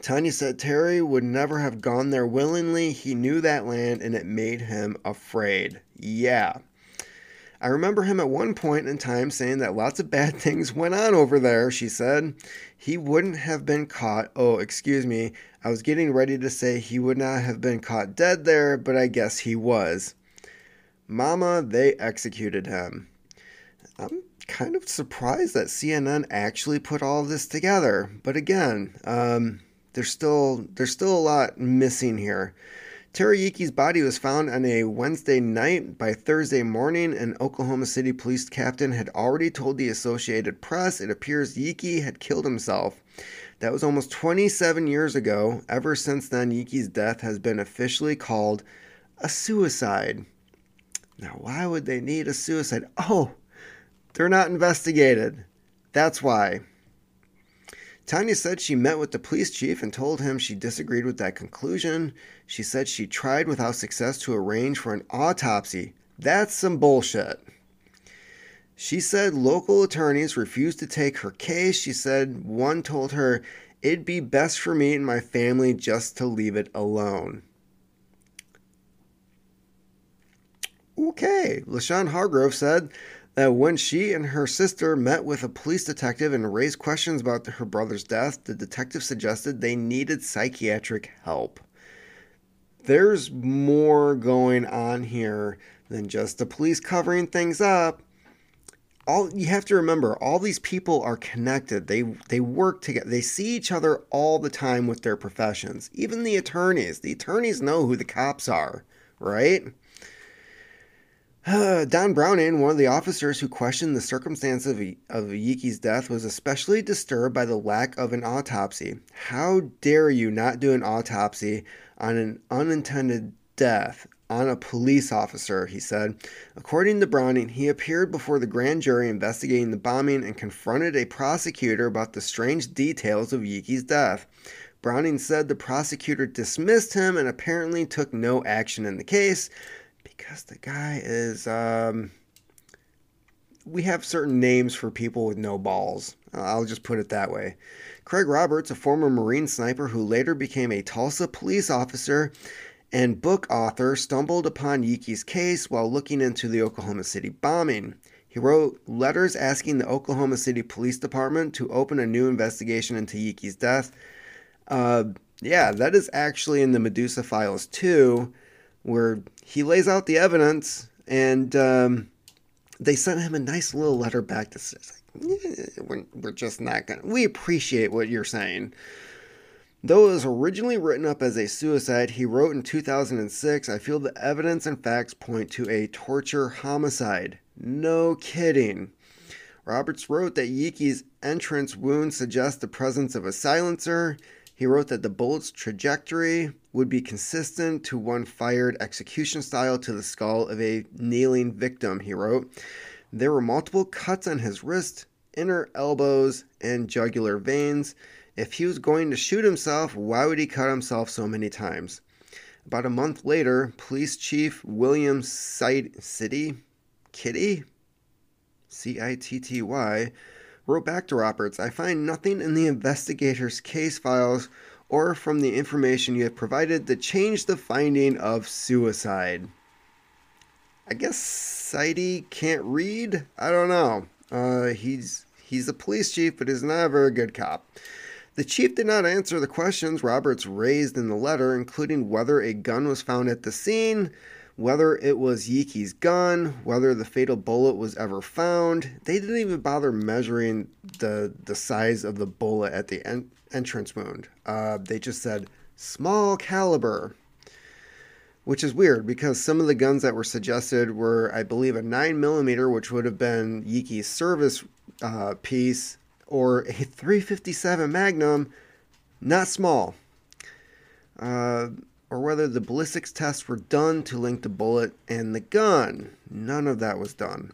Tanya said Terry would never have gone there willingly. He knew that land and it made him afraid. Yeah. I remember him at one point in time saying that lots of bad things went on over there, she said. He wouldn't have been caught. Oh, excuse me. I was getting ready to say he would not have been caught dead there, but I guess he was. Mama, they executed him. I'm kind of surprised that CNN actually put all this together. But again, um, there's still there's still a lot missing here. Terry Yeakey's body was found on a Wednesday night. By Thursday morning, an Oklahoma City police captain had already told the Associated Press it appears Yeakey had killed himself. That was almost 27 years ago. Ever since then, Yeakey's death has been officially called a suicide. Now, why would they need a suicide? Oh, they're not investigated. That's why. Tanya said she met with the police chief and told him she disagreed with that conclusion. She said she tried without success to arrange for an autopsy. That's some bullshit. She said local attorneys refused to take her case. She said one told her it'd be best for me and my family just to leave it alone. Okay, LaShawn Hargrove said that when she and her sister met with a police detective and raised questions about her brother's death, the detective suggested they needed psychiatric help. there's more going on here than just the police covering things up. All you have to remember, all these people are connected. They they work together. They see each other all the time with their professions. Even the attorneys. The attorneys know who the cops are, right? Don Browning, one of the officers who questioned the circumstances of, of Yeakey's death, was especially disturbed by the lack of an autopsy. How dare you not do an autopsy on an unintended death on a police officer, he said. According to Browning, he appeared before the grand jury investigating the bombing and confronted a prosecutor about the strange details of Yeakey's death. Browning said the prosecutor dismissed him and apparently took no action in the case because the guy is um, we have certain names for people with no balls. I'll just put it that way. Craig Roberts, a former Marine sniper who later became a Tulsa police officer and book author, stumbled upon Yeakey's case while looking into the Oklahoma City bombing. He wrote letters asking the Oklahoma City Police Department to open a new investigation into Yeakey's death. Uh, yeah, that is actually in the Medusa files too where he lays out the evidence and um, they sent him a nice little letter back to say, we're, we're just not going to, we appreciate what you're saying. Though it was originally written up as a suicide, he wrote in 2006 I feel the evidence and facts point to a torture homicide. No kidding. Roberts wrote that Yeakey's entrance wound suggests the presence of a silencer. He wrote that the bullet's trajectory would be consistent to one fired execution style to the skull of a kneeling victim, he wrote. There were multiple cuts on his wrist, inner elbows, and jugular veins. If he was going to shoot himself, why would he cut himself so many times? About a month later, Police Chief William Citty Kitty C I T T Y wrote back to Roberts I find nothing in the investigator's case files or from the information you have provided that change the finding of suicide. I guess Citty can't read? I don't know. Uh, he's he's a police chief, but he's not a very good cop. The chief did not answer the questions Roberts raised in the letter, including whether a gun was found at the scene, whether it was Yeakey's gun, whether the fatal bullet was ever found. They didn't even bother measuring the the size of the bullet at the en- entrance wound. Uh, they just said small caliber, which is weird because some of the guns that were suggested were, I believe, a nine millimeter, which would have been Yeakey's service uh, piece, or a 357 Magnum, not small. Uh, or whether the ballistics tests were done to link the bullet and the gun. None of that was done.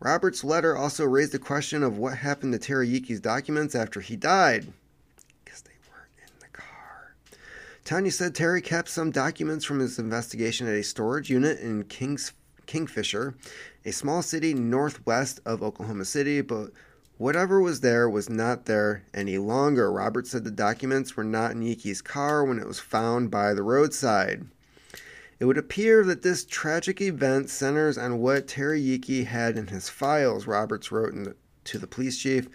Robert's letter also raised the question of what happened to Terry Yeakey's documents after he died. Because they weren't in the car. Tanya said Terry kept some documents from his investigation at a storage unit in King's, Kingfisher, a small city northwest of Oklahoma City, but Whatever was there was not there any longer. Robert said the documents were not in Yeakey's car when it was found by the roadside. It would appear that this tragic event centers on what Terry Yeakey had in his files, Roberts wrote the, to the police chief,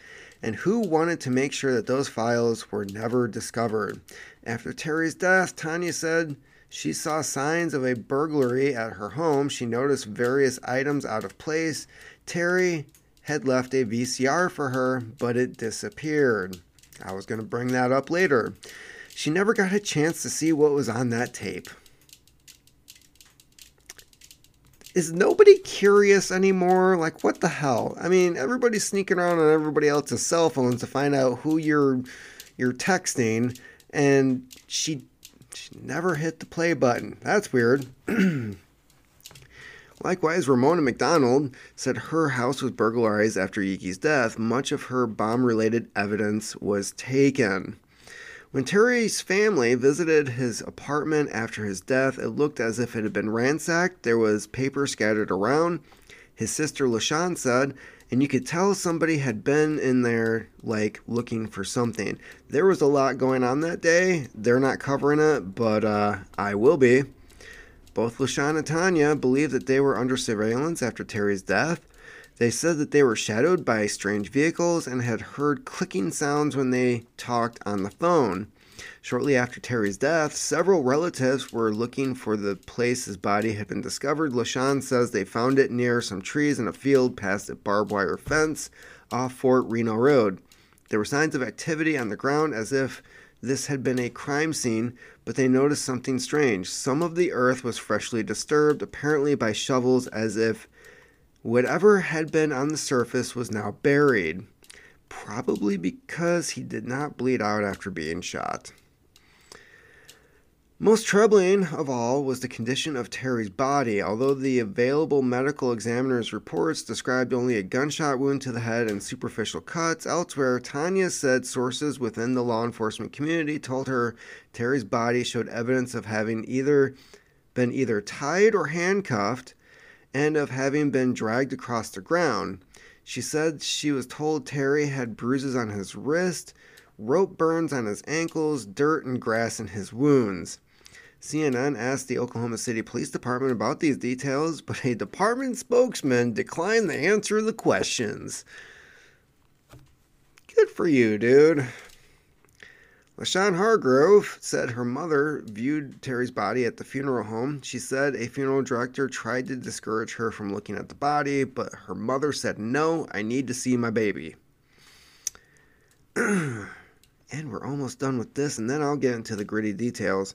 and who wanted to make sure that those files were never discovered. After Terry's death, Tanya said she saw signs of a burglary at her home. She noticed various items out of place. Terry had left a VCR for her, but it disappeared. I was going to bring that up later. She never got a chance to see what was on that tape. Is nobody curious anymore? Like, what the hell? I mean, everybody's sneaking around on everybody else's cell phones to find out who you're you're texting, and she she never hit the play button. That's weird. Likewise, Ramona McDonald said her house was burglarized after Yeakey's death. Much of her bomb related evidence was taken. When Terry's family visited his apartment after his death, it looked as if it had been ransacked. There was paper scattered around. His sister LaShawn said, and you could tell somebody had been in there, like looking for something. There was a lot going on that day. They're not covering it, but uh, I will be. Both LaShawn and Tanya believed that they were under surveillance after Terry's death. They said that they were shadowed by strange vehicles and had heard clicking sounds when they talked on the phone. Shortly after Terry's death, several relatives were looking for the place his body had been discovered. LaShawn says they found it near some trees in a field past a barbed wire fence off Fort Reno Road. There were signs of activity on the ground as if this had been a crime scene, but they noticed something strange. Some of the earth was freshly disturbed, apparently by shovels, as if whatever had been on the surface was now buried. Probably because he did not bleed out after being shot. Most troubling of all was the condition of Terry's body. Although the available medical examiner's reports described only a gunshot wound to the head and superficial cuts, elsewhere, Tanya said sources within the law enforcement community told her Terry's body showed evidence of having either been either tied or handcuffed and of having been dragged across the ground. She said she was told Terry had bruises on his wrist, rope burns on his ankles, dirt and grass in his wounds. CNN asked the Oklahoma City Police Department about these details, but a department spokesman declined to answer the questions. Good for you, dude. LaShawn Hargrove said her mother viewed Terry's body at the funeral home. She said a funeral director tried to discourage her from looking at the body, but her mother said, No, I need to see my baby. and we're almost done with this, and then I'll get into the gritty details.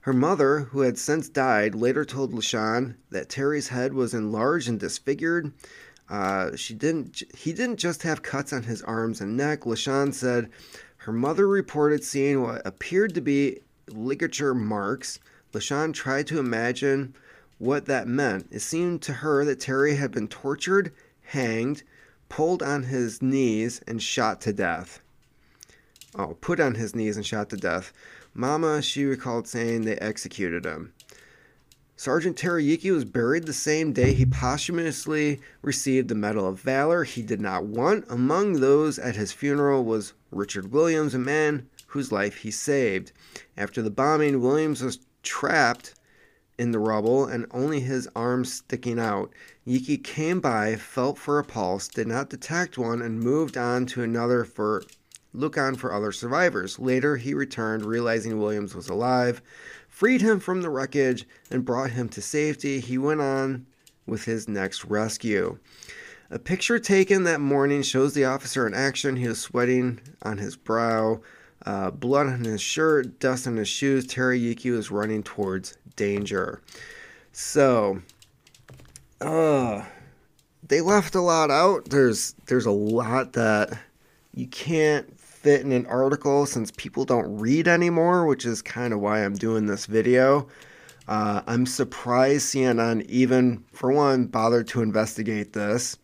Her mother, who had since died, later told LaShawn that Terry's head was enlarged and disfigured. Uh, she didn't. He didn't just have cuts on his arms and neck. LaShawn said her mother reported seeing what appeared to be ligature marks. LaShawn tried to imagine what that meant. It seemed to her that Terry had been tortured, hanged, pulled on his knees, and shot to death. Oh, put on his knees and shot to death. Mama, she recalled saying they executed him. Sergeant Terry Yeakey was buried the same day he posthumously received the Medal of Valor he did not want. Among those at his funeral was Richard Williams, a man whose life he saved. After the bombing, Williams was trapped in the rubble and only his arms sticking out. Yeakey came by, felt for a pulse, did not detect one, and moved on to another for look on for other survivors. Later, he returned, realizing Williams was alive, freed him from the wreckage, and brought him to safety. He went on with his next rescue. A picture taken that morning shows the officer in action. He was sweating on his brow, uh, blood on his shirt, dust on his shoes. Terry Yeakey was running towards danger. So, uh, they left a lot out. There's there's a lot that you can't fit in an article since people don't read anymore, which is kind of why I'm doing this video. Uh, I'm surprised CNN even, for one, bothered to investigate this.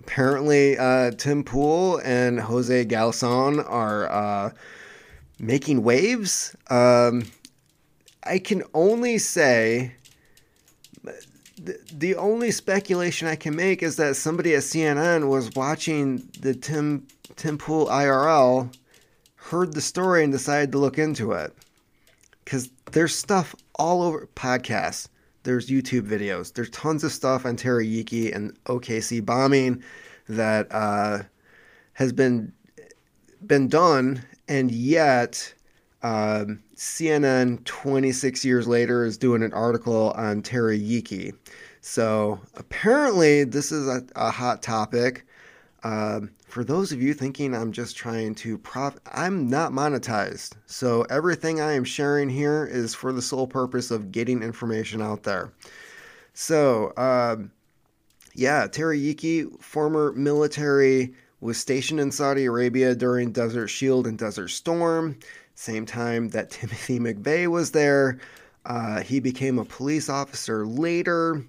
Apparently, uh, Tim Pool and Jose Galson are uh, making waves. Um, I can only say the, only speculation I can make is that somebody at CNN was watching the Tim Tim Pool IRL heard the story and decided to look into it. Because there's stuff all over podcasts, there's YouTube videos, there's tons of stuff on Terry Yeakey and OKC bombing that uh, has been been done, and yet um, CNN 26 years later is doing an article on Terry Yeakey. So apparently, this is a, a hot topic. Um, for those of you thinking I'm just trying to profit, I'm not monetized. So everything I am sharing here is for the sole purpose of getting information out there. So, um, yeah, Terry Yeakey, former military, was stationed in Saudi Arabia during Desert Shield and Desert Storm. Same time that Timothy McVeigh was there. Uh, he became a police officer later.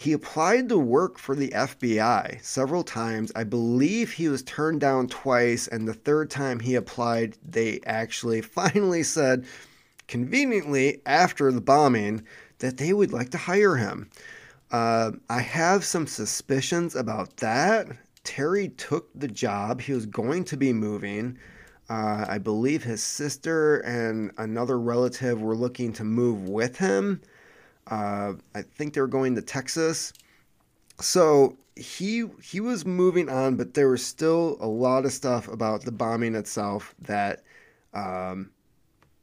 He applied to work for the FBI several times. I believe he was turned down twice, and the third time he applied, they actually finally said, conveniently after the bombing, that they would like to hire him. Uh, I have some suspicions about that. Terry took the job. He was going to be moving. Uh, I believe his sister and another relative were looking to move with him. Uh, I think they were going to Texas. So he he was moving on, but there was still a lot of stuff about the bombing itself that um,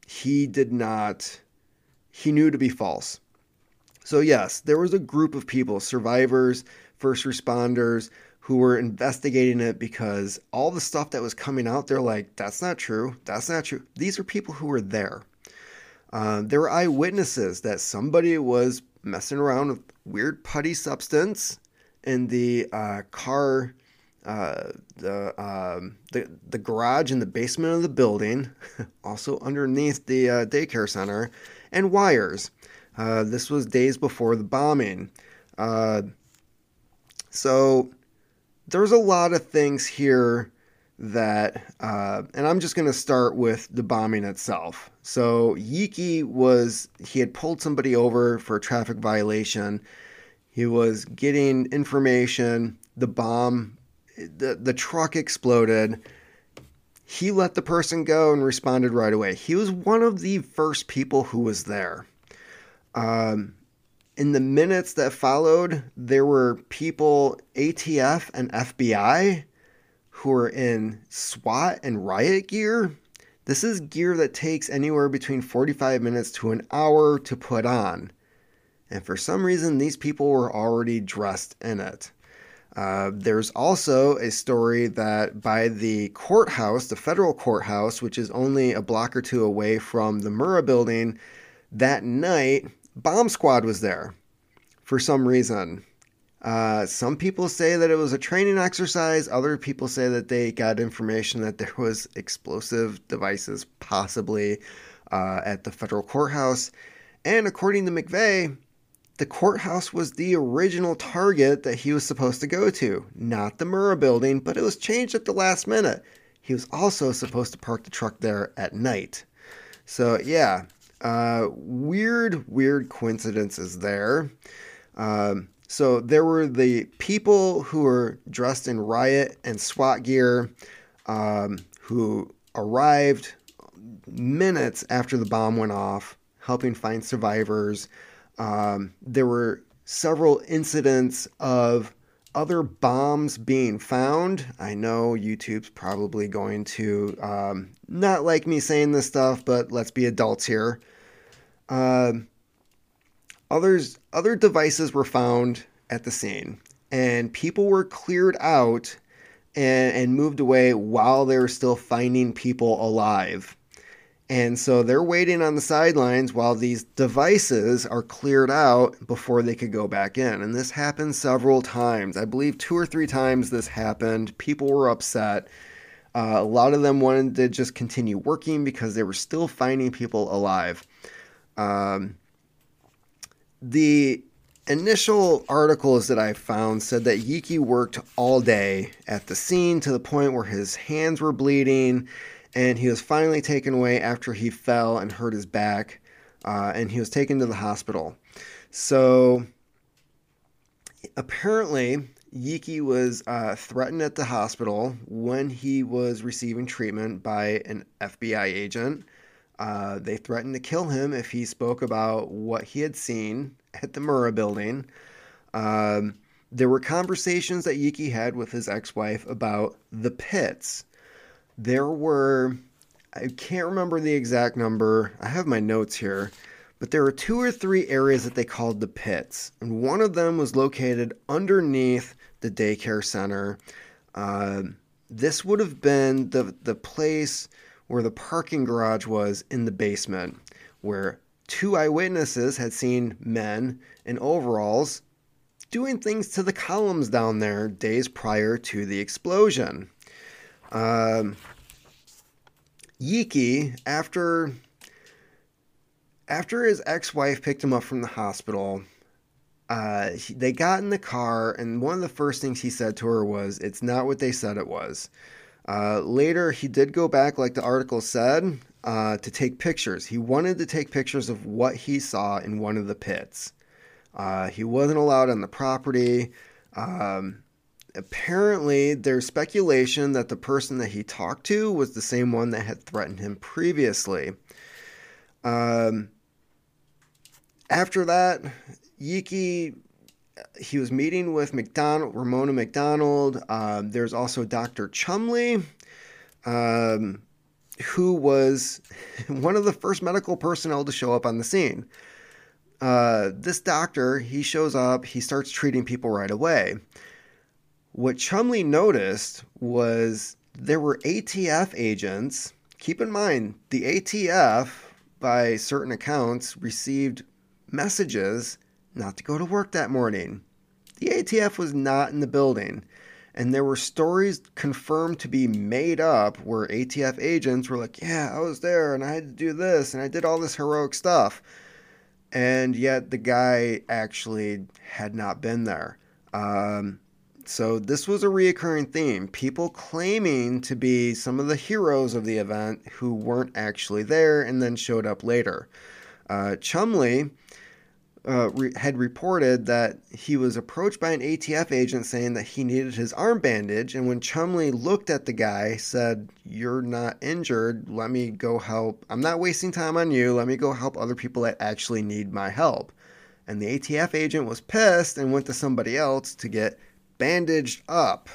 he did not, he knew to be false. So, yes, there was a group of people, survivors, first responders, who were investigating it because all the stuff that was coming out, they're like, that's not true. That's not true. These are people who were there. Uh, there were eyewitnesses that somebody was messing around with weird putty substance in the uh, car, uh, the, um, the the garage in the basement of the building, also underneath the uh, daycare center, and wires. Uh, this was days before the bombing. So there's a lot of things here that, uh, and I'm just going to start with the bombing itself. So Yeakey was, he had pulled somebody over for a traffic violation. He was getting information. The bomb, the, the truck exploded. He let the person go and responded right away. He was one of the first people who was there. Um, in the minutes that followed, there were people, ATF and FBI, who are in SWAT and riot gear. This is gear that takes anywhere between 45 minutes to an hour to put on. And for some reason, these people were already dressed in it. Uh, there's also a story that by the courthouse, the federal courthouse, which is only a block or two away from the Murrah building, that night Bomb Squad was there for some reason. Uh, some people say that it was a training exercise. Other people say that they got information that there was explosive devices possibly uh, at the federal courthouse. And according to McVeigh, the courthouse was the original target that he was supposed to go to, not the Murrah building, but it was changed at the last minute. He was also supposed to park the truck there at night. So, yeah, uh, weird, weird coincidences there. Um, so there were the people who were dressed in riot and SWAT gear um, who arrived minutes after the bomb went off, helping find survivors. Um, there were several incidents of other bombs being found. I know YouTube's probably going to um, not like me saying this stuff, but let's be adults here. Uh, others, other devices were found at the scene, and people were cleared out and, and moved away while they were still finding people alive. And so they're waiting on the sidelines while these devices are cleared out before they could go back in. And this happened several times. I believe two or three times this happened. People were upset. Uh, a lot of them wanted to just continue working because they were still finding people alive. Um, the initial articles that I found said that Yeakey worked all day at the scene to the point where his hands were bleeding and he was finally taken away after he fell and hurt his back uh, and he was taken to the hospital. So apparently, Yeakey was uh, threatened at the hospital when he was receiving treatment by an FBI agent. Uh, they threatened to kill him if he spoke about what he had seen at the Murrah building. Um, there were conversations that Yeakey had with his ex wife about the pits. There were, I can't remember the exact number, I have my notes here, but there were two or three areas that they called the pits. And one of them was located underneath the daycare center. Uh, this would have been the, the place where the parking garage was in the basement, where two eyewitnesses had seen men in overalls doing things to the columns down there days prior to the explosion. Um, Yeakey, after after his ex-wife picked him up from the hospital, uh, they got in the car, and one of the first things he said to her was, "It's not what they said it was." Uh, later, he did go back, like the article said, uh, to take pictures. He wanted to take pictures of what he saw in one of the pits. Uh, he wasn't allowed on the property. Um, apparently, there's speculation that the person that he talked to was the same one that had threatened him previously. Um, after that, Yeakey he was meeting with McDonald, Ramona McDonald. Um, there's also Dr. Chumley. Um, who was one of the first medical personnel to show up on the scene. Uh, this doctor, he shows up, he starts treating people right away. What Chumley noticed was there were ATF agents. Keep in mind, the ATF, by certain accounts, received messages not to go to work that morning. The ATF was not in the building, and there were stories confirmed to be made up where ATF agents were like, Yeah, I was there and I had to do this and I did all this heroic stuff. And yet the guy actually had not been there. Um, so this was a reoccurring theme. People claiming to be some of the heroes of the event who weren't actually there and then showed up later. Uh, Chumley uh, re- had reported that he was approached by an ATF agent saying that he needed his arm bandage, and when Chumley looked at the guy, said, "You're not injured. Let me go help. I'm not wasting time on you. Let me go help other people that actually need my help." And the ATF agent was pissed and went to somebody else to get bandaged up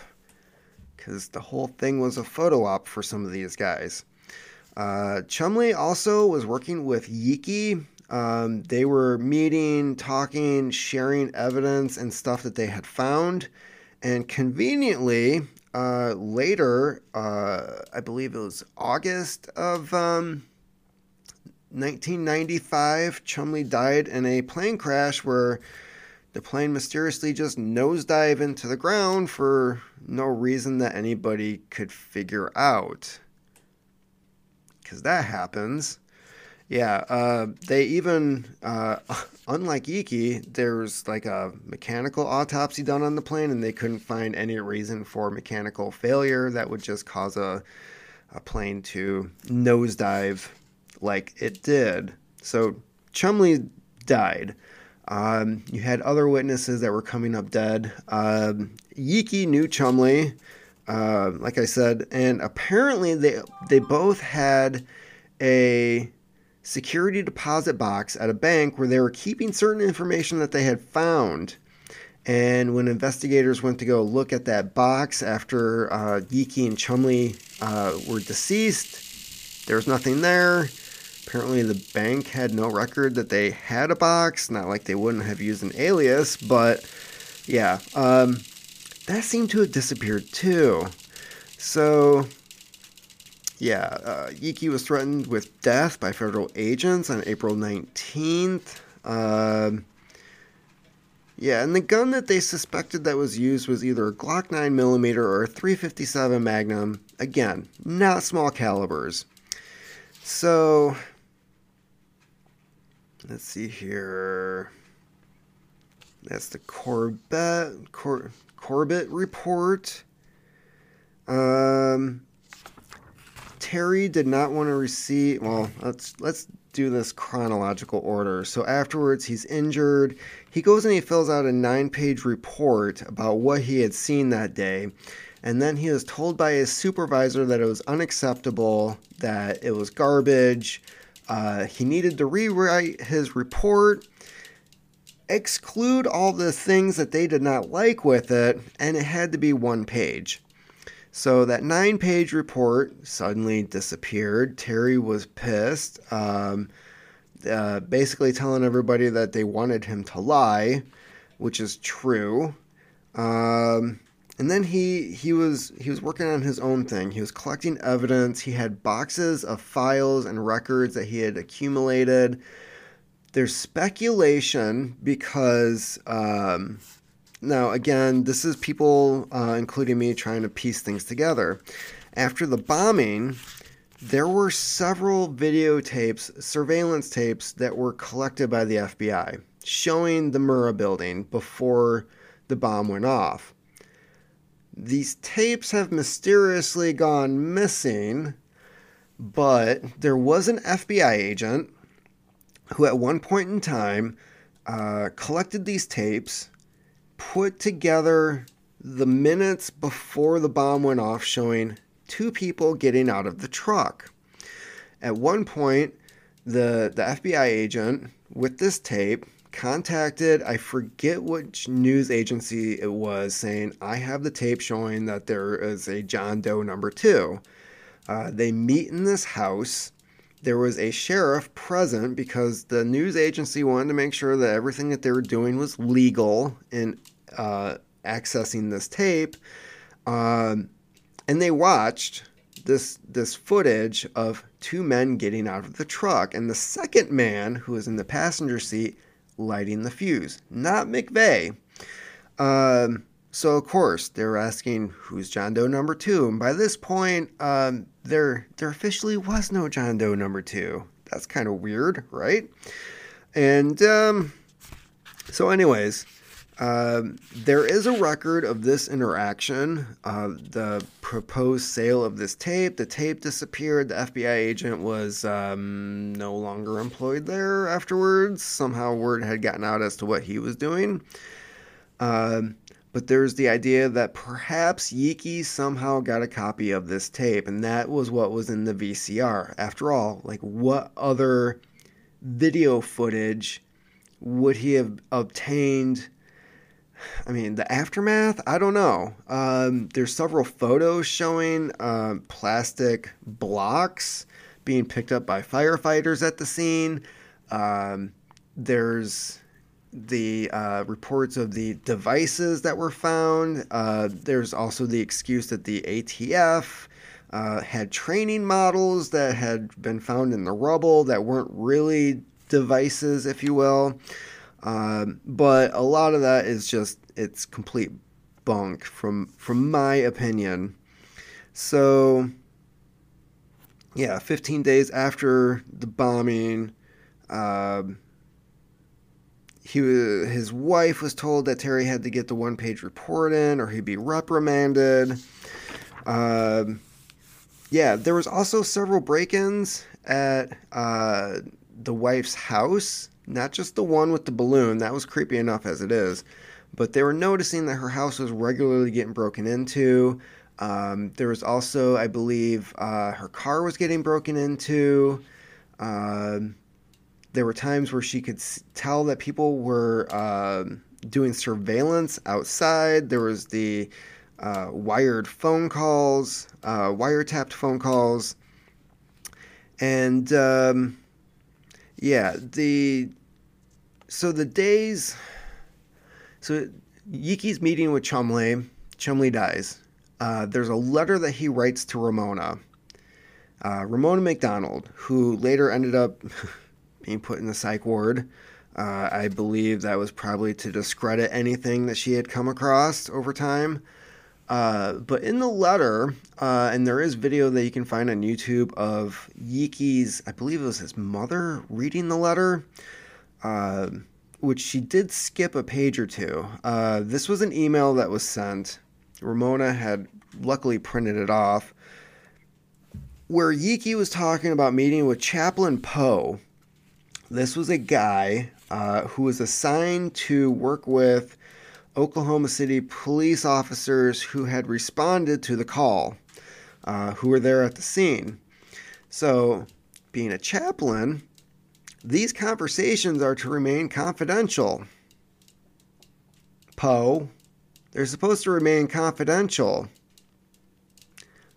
because the whole thing was a photo op for some of these guys. Uh, Chumley also was working with Yeakey um, they were meeting, talking, sharing evidence and stuff that they had found. And conveniently, uh, later, uh, I believe it was August of um, 1995, Chumley died in a plane crash where the plane mysteriously just nosedived into the ground for no reason that anybody could figure out. Because that happens. Yeah, uh, they even, uh, unlike Yeakey, there's like a mechanical autopsy done on the plane, and they couldn't find any reason for mechanical failure that would just cause a, a plane to nosedive like it did. So Chumley died. Um, you had other witnesses that were coming up dead. Um, Yeakey knew Chumley, uh, like I said, and apparently they they both had a security deposit box at a bank where they were keeping certain information that they had found. And when investigators went to go look at that box after uh, Yeakey and Chumley uh, were deceased, there was nothing there. Apparently, the bank had no record that they had a box. Not like they wouldn't have used an alias, but yeah, um, that seemed to have disappeared too. So yeah, uh, Yeakey was threatened with death by federal agents on April 19th. Um, yeah, and the gun that they suspected that was used was either a Glock 9mm or a 357 Magnum. Again, not small calibers. So, let's see here. That's the Corbett Cor- Corbett report. Um, Terry did not want to receive. Well, let's let's do this chronological order. So afterwards, he's injured. He goes and he fills out a nine-page report about what he had seen that day, and then he was told by his supervisor that it was unacceptable, that it was garbage. Uh, he needed to rewrite his report, exclude all the things that they did not like with it, and it had to be one page. So that nine page report suddenly disappeared. Terry was pissed, um, uh, basically telling everybody that they wanted him to lie, which is true. Um, and then he he was he was working on his own thing. He was collecting evidence. He had boxes of files and records that he had accumulated. There's speculation because um, now, again, this is people, uh, including me, trying to piece things together. After the bombing, there were several videotapes, surveillance tapes that were collected by the FBI showing the Murrah building before the bomb went off. These tapes have mysteriously gone missing, but there was an FBI agent who, at one point in time, uh, collected these tapes put together the minutes before the bomb went off showing two people getting out of the truck. At one point, the, the FBI agent with this tape contacted, I forget which news agency it was, saying, I have the tape showing that there is a John Doe number two. Uh, they meet in this house. There was a sheriff present because the news agency wanted to make sure that everything that they were doing was legal in uh, accessing this tape. Um, and they watched this this footage of two men getting out of the truck, and the second man who was in the passenger seat lighting the fuse, not McVeigh. Um, so of course they're asking who's John Doe number two, and by this point, um, there there officially was no John Doe number two. That's kind of weird, right? And um, so, anyways, um, there is a record of this interaction. Uh, the proposed sale of this tape. The tape disappeared. The FBI agent was um, no longer employed there afterwards. Somehow, word had gotten out as to what he was doing. Um, but there's the idea that perhaps Yeakey somehow got a copy of this tape, and that was what was in the VCR. After all, like what other video footage would he have obtained? I mean, the aftermath? I don't know. Um, there's several photos showing uh, plastic blocks being picked up by firefighters at the scene. Um, there's the uh, reports of the devices that were found. Uh, there's also the excuse that the ATF uh, had training models that had been found in the rubble that weren't really devices, if you will. Um, but a lot of that is just it's complete bunk from from my opinion. So yeah, 15 days after the bombing, uh, he his wife was told that Terry had to get the one page report in or he'd be reprimanded. Uh, yeah, there was also several break-ins at uh, the wife's house not just the one with the balloon, that was creepy enough as it is, but they were noticing that her house was regularly getting broken into. Um, there was also, I believe, uh, her car was getting broken into. Uh, there were times where she could tell that people were uh, doing surveillance outside. There was the uh, wired phone calls, uh, wiretapped phone calls. And um, yeah, the so the days so Yeakey's meeting with Chumley, Chumley dies. Uh, there's a letter that he writes to Ramona. Uh, Ramona McDonald, who later ended up being put in the psych ward. Uh, I believe that was probably to discredit anything that she had come across over time. Uh, but in the letter, uh, and there is video that you can find on YouTube of Yeakey's, I believe it was his mother reading the letter, uh, which she did skip a page or two. Uh, this was an email that was sent. Ramona had luckily printed it off, where Yeakey was talking about meeting with Chaplain Poe. This was a guy uh, who was assigned to work with Oklahoma City police officers who had responded to the call, uh, who were there at the scene. So, being a chaplain, these conversations are to remain confidential. Poe, they're supposed to remain confidential.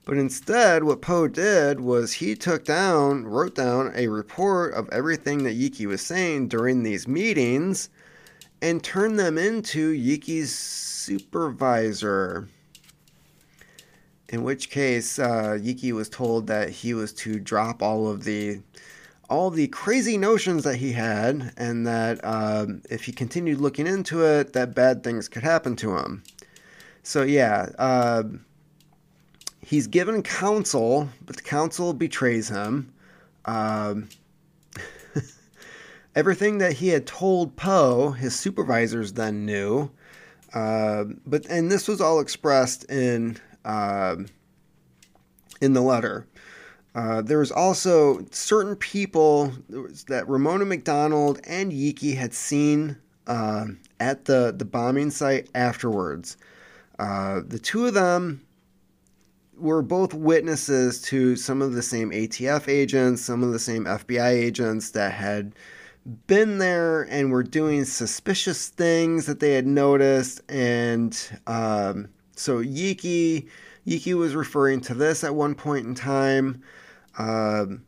But instead, what Poe did was he took down, wrote down a report of everything that Yeakey was saying during these meetings and turn them into Yeakey's supervisor. In which case, uh, Yeakey was told that he was to drop all of the all the crazy notions that he had, and that um, if he continued looking into it, that bad things could happen to him. So yeah, uh, he's given counsel, but the counsel betrays him. Um, everything that he had told Poe, his supervisors then knew. Uh, but and this was all expressed in uh, in the letter. Uh, there was also certain people that Ramona McDonald and Yeakey had seen uh, at the, the bombing site afterwards. Uh, the two of them were both witnesses to some of the same ATF agents, some of the same FBI agents that had been there and were doing suspicious things that they had noticed. And um, so Yeakey Yeakey was referring to this at one point in time. Um,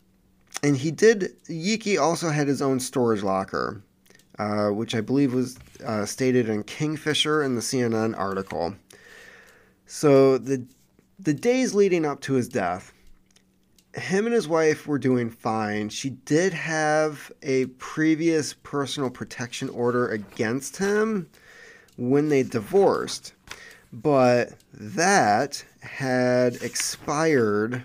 and he did, Yeakey also had his own storage locker, uh, which I believe was uh, stated in Kingfisher in the CNN article. So the, the days leading up to his death, him and his wife were doing fine. She did have a previous personal protection order against him when they divorced, but that had expired.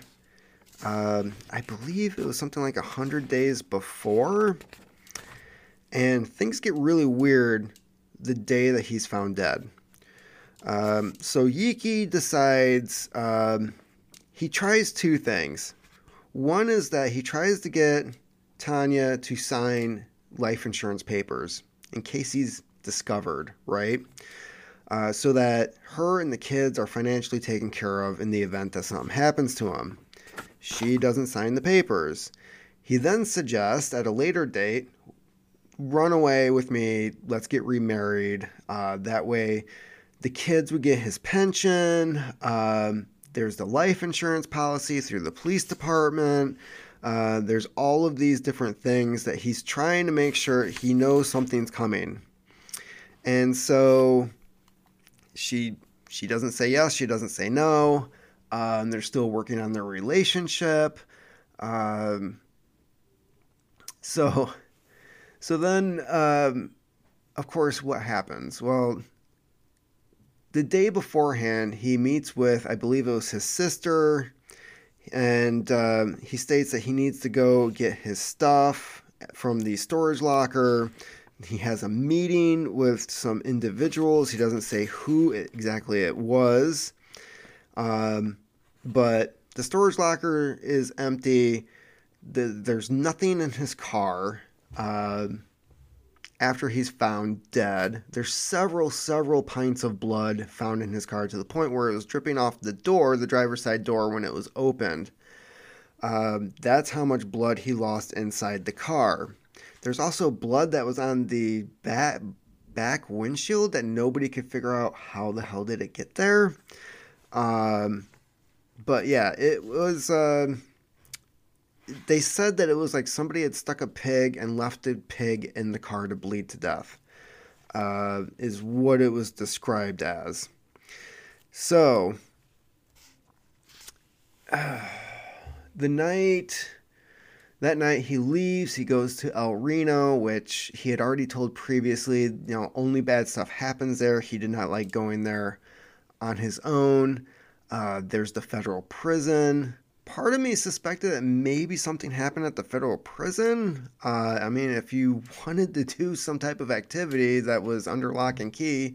Um, I believe it was something like 100 days before. And things get really weird the day that he's found dead. Um, so Yeakey decides um, he tries two things. One is that he tries to get Tanya to sign life insurance papers in case he's discovered, right? Uh, so that her and the kids are financially taken care of in the event that something happens to him. She doesn't sign the papers. He then suggests at a later date, run away with me, let's get remarried. Uh, that way, the kids would get his pension. Um, there's the life insurance policy through the police department. Uh, there's all of these different things that he's trying to make sure he knows something's coming. And so she she doesn't say yes, she doesn't say no. Um, they're still working on their relationship. Um, so so then um, of course what happens? Well, the day beforehand, he meets with, I believe it was his sister, and um, he states that he needs to go get his stuff from the storage locker. He has a meeting with some individuals. He doesn't say who exactly it was, um, but the storage locker is empty. The, there's nothing in his car. Uh, after he's found dead. There's several, several pints of blood found in his car to the point where it was dripping off the door, the driver's side door, when it was opened. Um, that's how much blood he lost inside the car. There's also blood that was on the back, back windshield that nobody could figure out how the hell did it get there. Um, but yeah, it was. Uh, they said that it was like somebody had stuck a pig and left the pig in the car to bleed to death, uh, is what it was described as. So, uh, the night, that night he leaves, he goes to El Reno, which he had already told previously, you know, only bad stuff happens there. He did not like going there on his own. Uh, there's the federal prison part of me suspected that maybe something happened at the federal prison. Uh, I mean, if you wanted to do some type of activity that was under lock and key,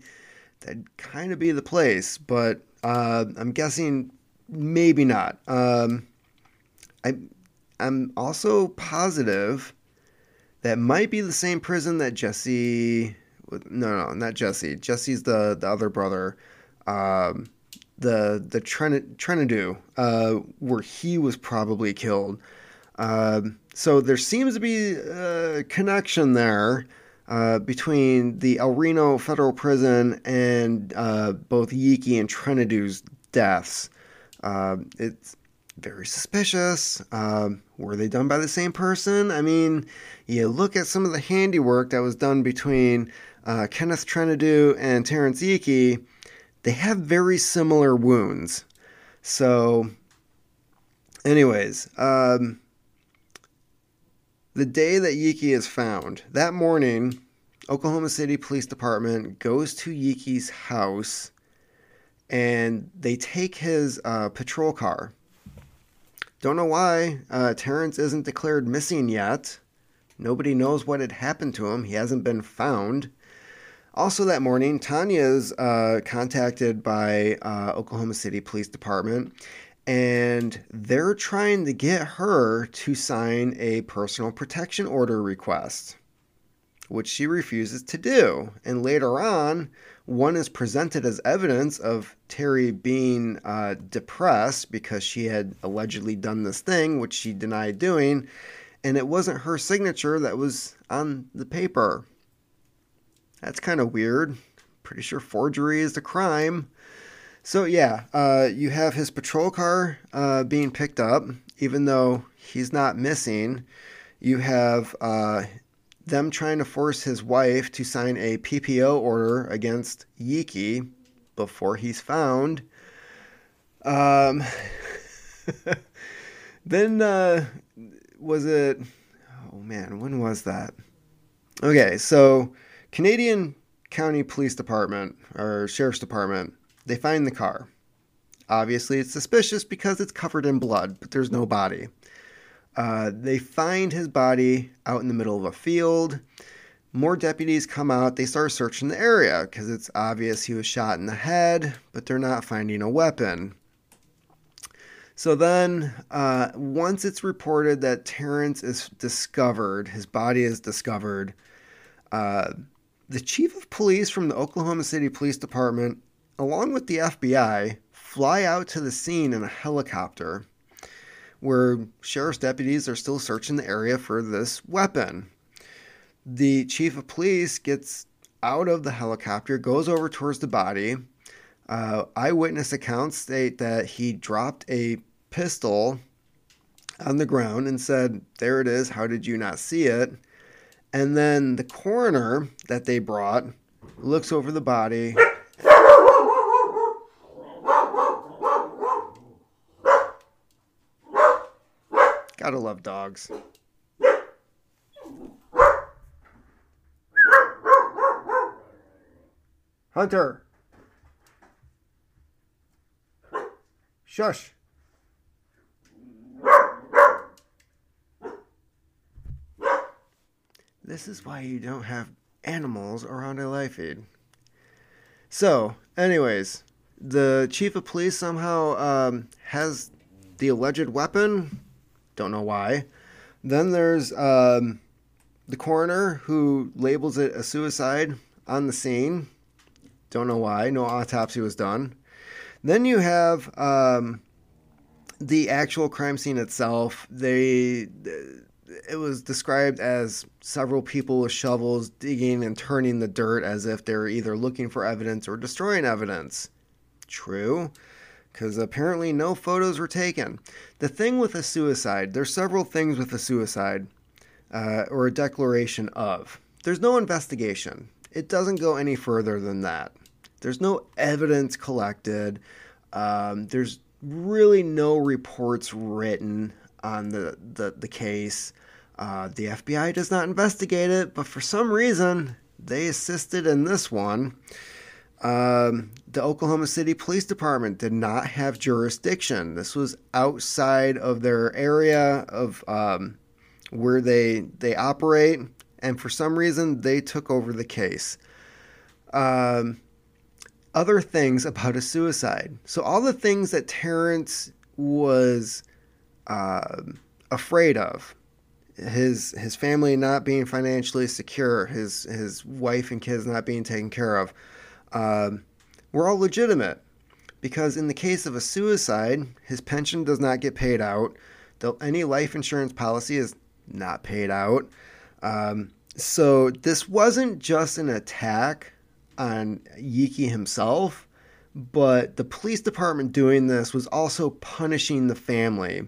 that'd kind of be the place. But uh, I'm guessing maybe not. Um, I, I'm also positive that might be the same prison that Jesse. No, no, not Jesse. Jesse's the the other brother. Um, the the Trentadue, uh, where he was probably killed. Uh, so there seems to be a connection there uh, between the El Reno Federal Prison and uh, both Yeakey and Trentadue's deaths. Uh, it's very suspicious. Um, were they done by the same person? I mean, you look at some of the handiwork that was done between uh, Kenneth Trentadue and Terrance Yeakey they have very similar wounds. So, anyways, um, the day that Yeakey is found, that morning, Oklahoma City Police Department goes to Yeakey's house and they take his uh, patrol car. Don't know why uh, Terrance isn't declared missing yet. Nobody knows what had happened to him. He hasn't been found. Also, that morning, Tanya is uh, contacted by uh, Oklahoma City Police Department, and they're trying to get her to sign a personal protection order request, which she refuses to do. And later on, one is presented as evidence of Terry being uh, depressed because she had allegedly done this thing, which she denied doing, and it wasn't her signature that was on the paper. That's kind of weird. Pretty sure forgery is a crime. So yeah, uh, you have his patrol car uh, being picked up, even though he's not missing. You have uh, them trying to force his wife to sign a PPO order against Yeakey before he's found. Um, then uh, was it? Oh man, when was that? Okay, so Canadian County Police Department or Sheriff's Department they find the car. Obviously, it's suspicious because it's covered in blood, but there's no body. Uh, they find his body out in the middle of a field. More deputies come out. They start searching the area because it's obvious he was shot in the head, but they're not finding a weapon. So then, uh, once it's reported that Terrance is discovered, his body is discovered, uh, the chief of police from the Oklahoma City Police Department along with the FBI, fly out to the scene in a helicopter where sheriff's deputies are still searching the area for this weapon. The chief of police gets out of the helicopter, goes over towards the body. Uh, eyewitness accounts state that he dropped a pistol on the ground and said, There it is. How did you not see it? And then the coroner that they brought looks over the body Gotta love dogs. Hunter. Shush. This is why you don't have animals around a life feed. So, anyways, the chief of police somehow um, has the alleged weapon don't know why. Then there's um, the coroner who labels it a suicide on the scene. Don't know why. No autopsy was done. Then you have um, the actual crime scene itself. They it was described as several people with shovels digging and turning the dirt as if they were either looking for evidence or destroying evidence. True because apparently no photos were taken. The thing with a suicide, there's several things with a suicide uh, or a declaration of. There's no investigation. It doesn't go any further than that. There's no evidence collected. Um, there's really no reports written on the, the, the case. Uh, the FBI does not investigate it, but for some reason, they assisted in this one. Um, the Oklahoma City Police Department did not have jurisdiction. This was outside of their area of um, where they they operate, and for some reason they took over the case. Um, other things about a suicide. So all the things that Terrance was uh, afraid of, his his family not being financially secure, his his wife and kids not being taken care of um, were all legitimate. Because in the case of a suicide, his pension does not get paid out. Any life insurance policy is not paid out. Um, so this wasn't just an attack on Yeakey himself, but the police department doing this was also punishing the family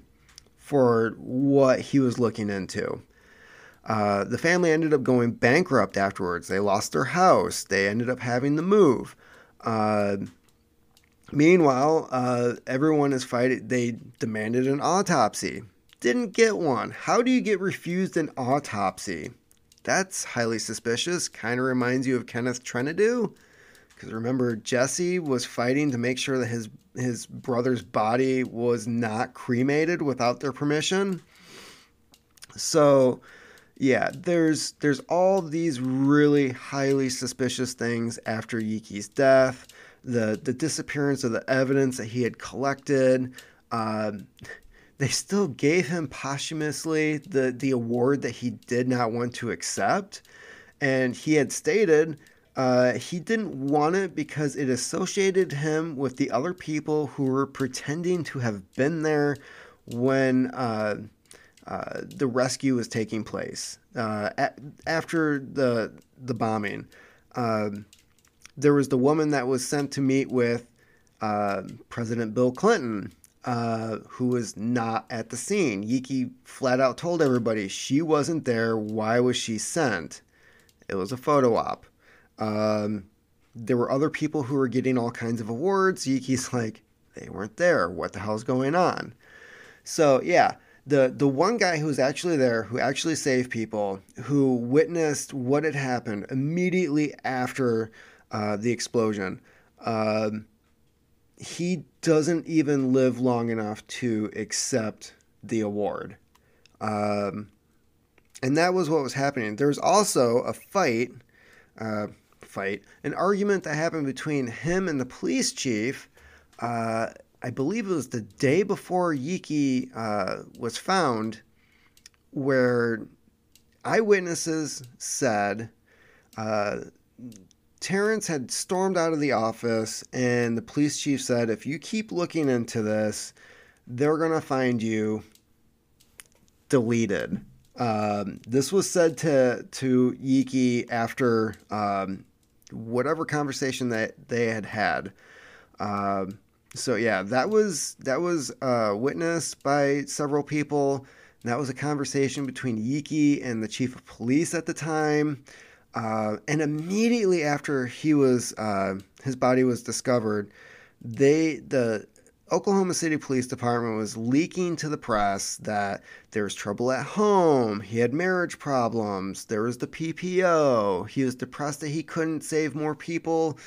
for what he was looking into. Uh, the family ended up going bankrupt afterwards. They lost their house. They ended up having to move. Uh, meanwhile, uh, everyone is fighting. They demanded an autopsy. Didn't get one. How do you get refused an autopsy? That's highly suspicious. Kind of reminds you of Kenneth Trentadue. Because remember, Jesse was fighting to make sure that his his brother's body was not cremated without their permission. So yeah, there's there's all these really highly suspicious things after Yeakey's death. The the disappearance of the evidence that he had collected. Um, they still gave him posthumously the the award that he did not want to accept, and he had stated uh, he didn't want it because it associated him with the other people who were pretending to have been there when. Uh, uh, the rescue was taking place uh, after the the bombing. Um, there was the woman that was sent to meet with uh, President Bill Clinton, uh, who was not at the scene. Yeakey flat out told everybody she wasn't there. Why was she sent? It was a photo op. Um, there were other people who were getting all kinds of awards. Yeakey's like, they weren't there. What the hell's going on? So yeah, the the one guy who was actually there, who actually saved people, who witnessed what had happened immediately after uh, the explosion. Um, he doesn't even live long enough to accept the award. Um, and that was what was happening. There was also a fight, uh, fight, an argument that happened between him and the police chief. Uh, I believe it was the day before Yeakey uh, was found, where eyewitnesses said uh, Terrance had stormed out of the office, and the police chief said, if you keep looking into this, they're going to find you deleted. Um, this was said to, to Yeakey after um, whatever conversation that they had had. Um, so yeah, that was that was uh, witnessed by several people. That was a conversation between Yeakey and the chief of police at the time. Uh, and immediately after he was uh, his body was discovered, they the Oklahoma City Police Department was leaking to the press that there was trouble at home. He had marriage problems. There was the PPO. He was depressed that he couldn't save more people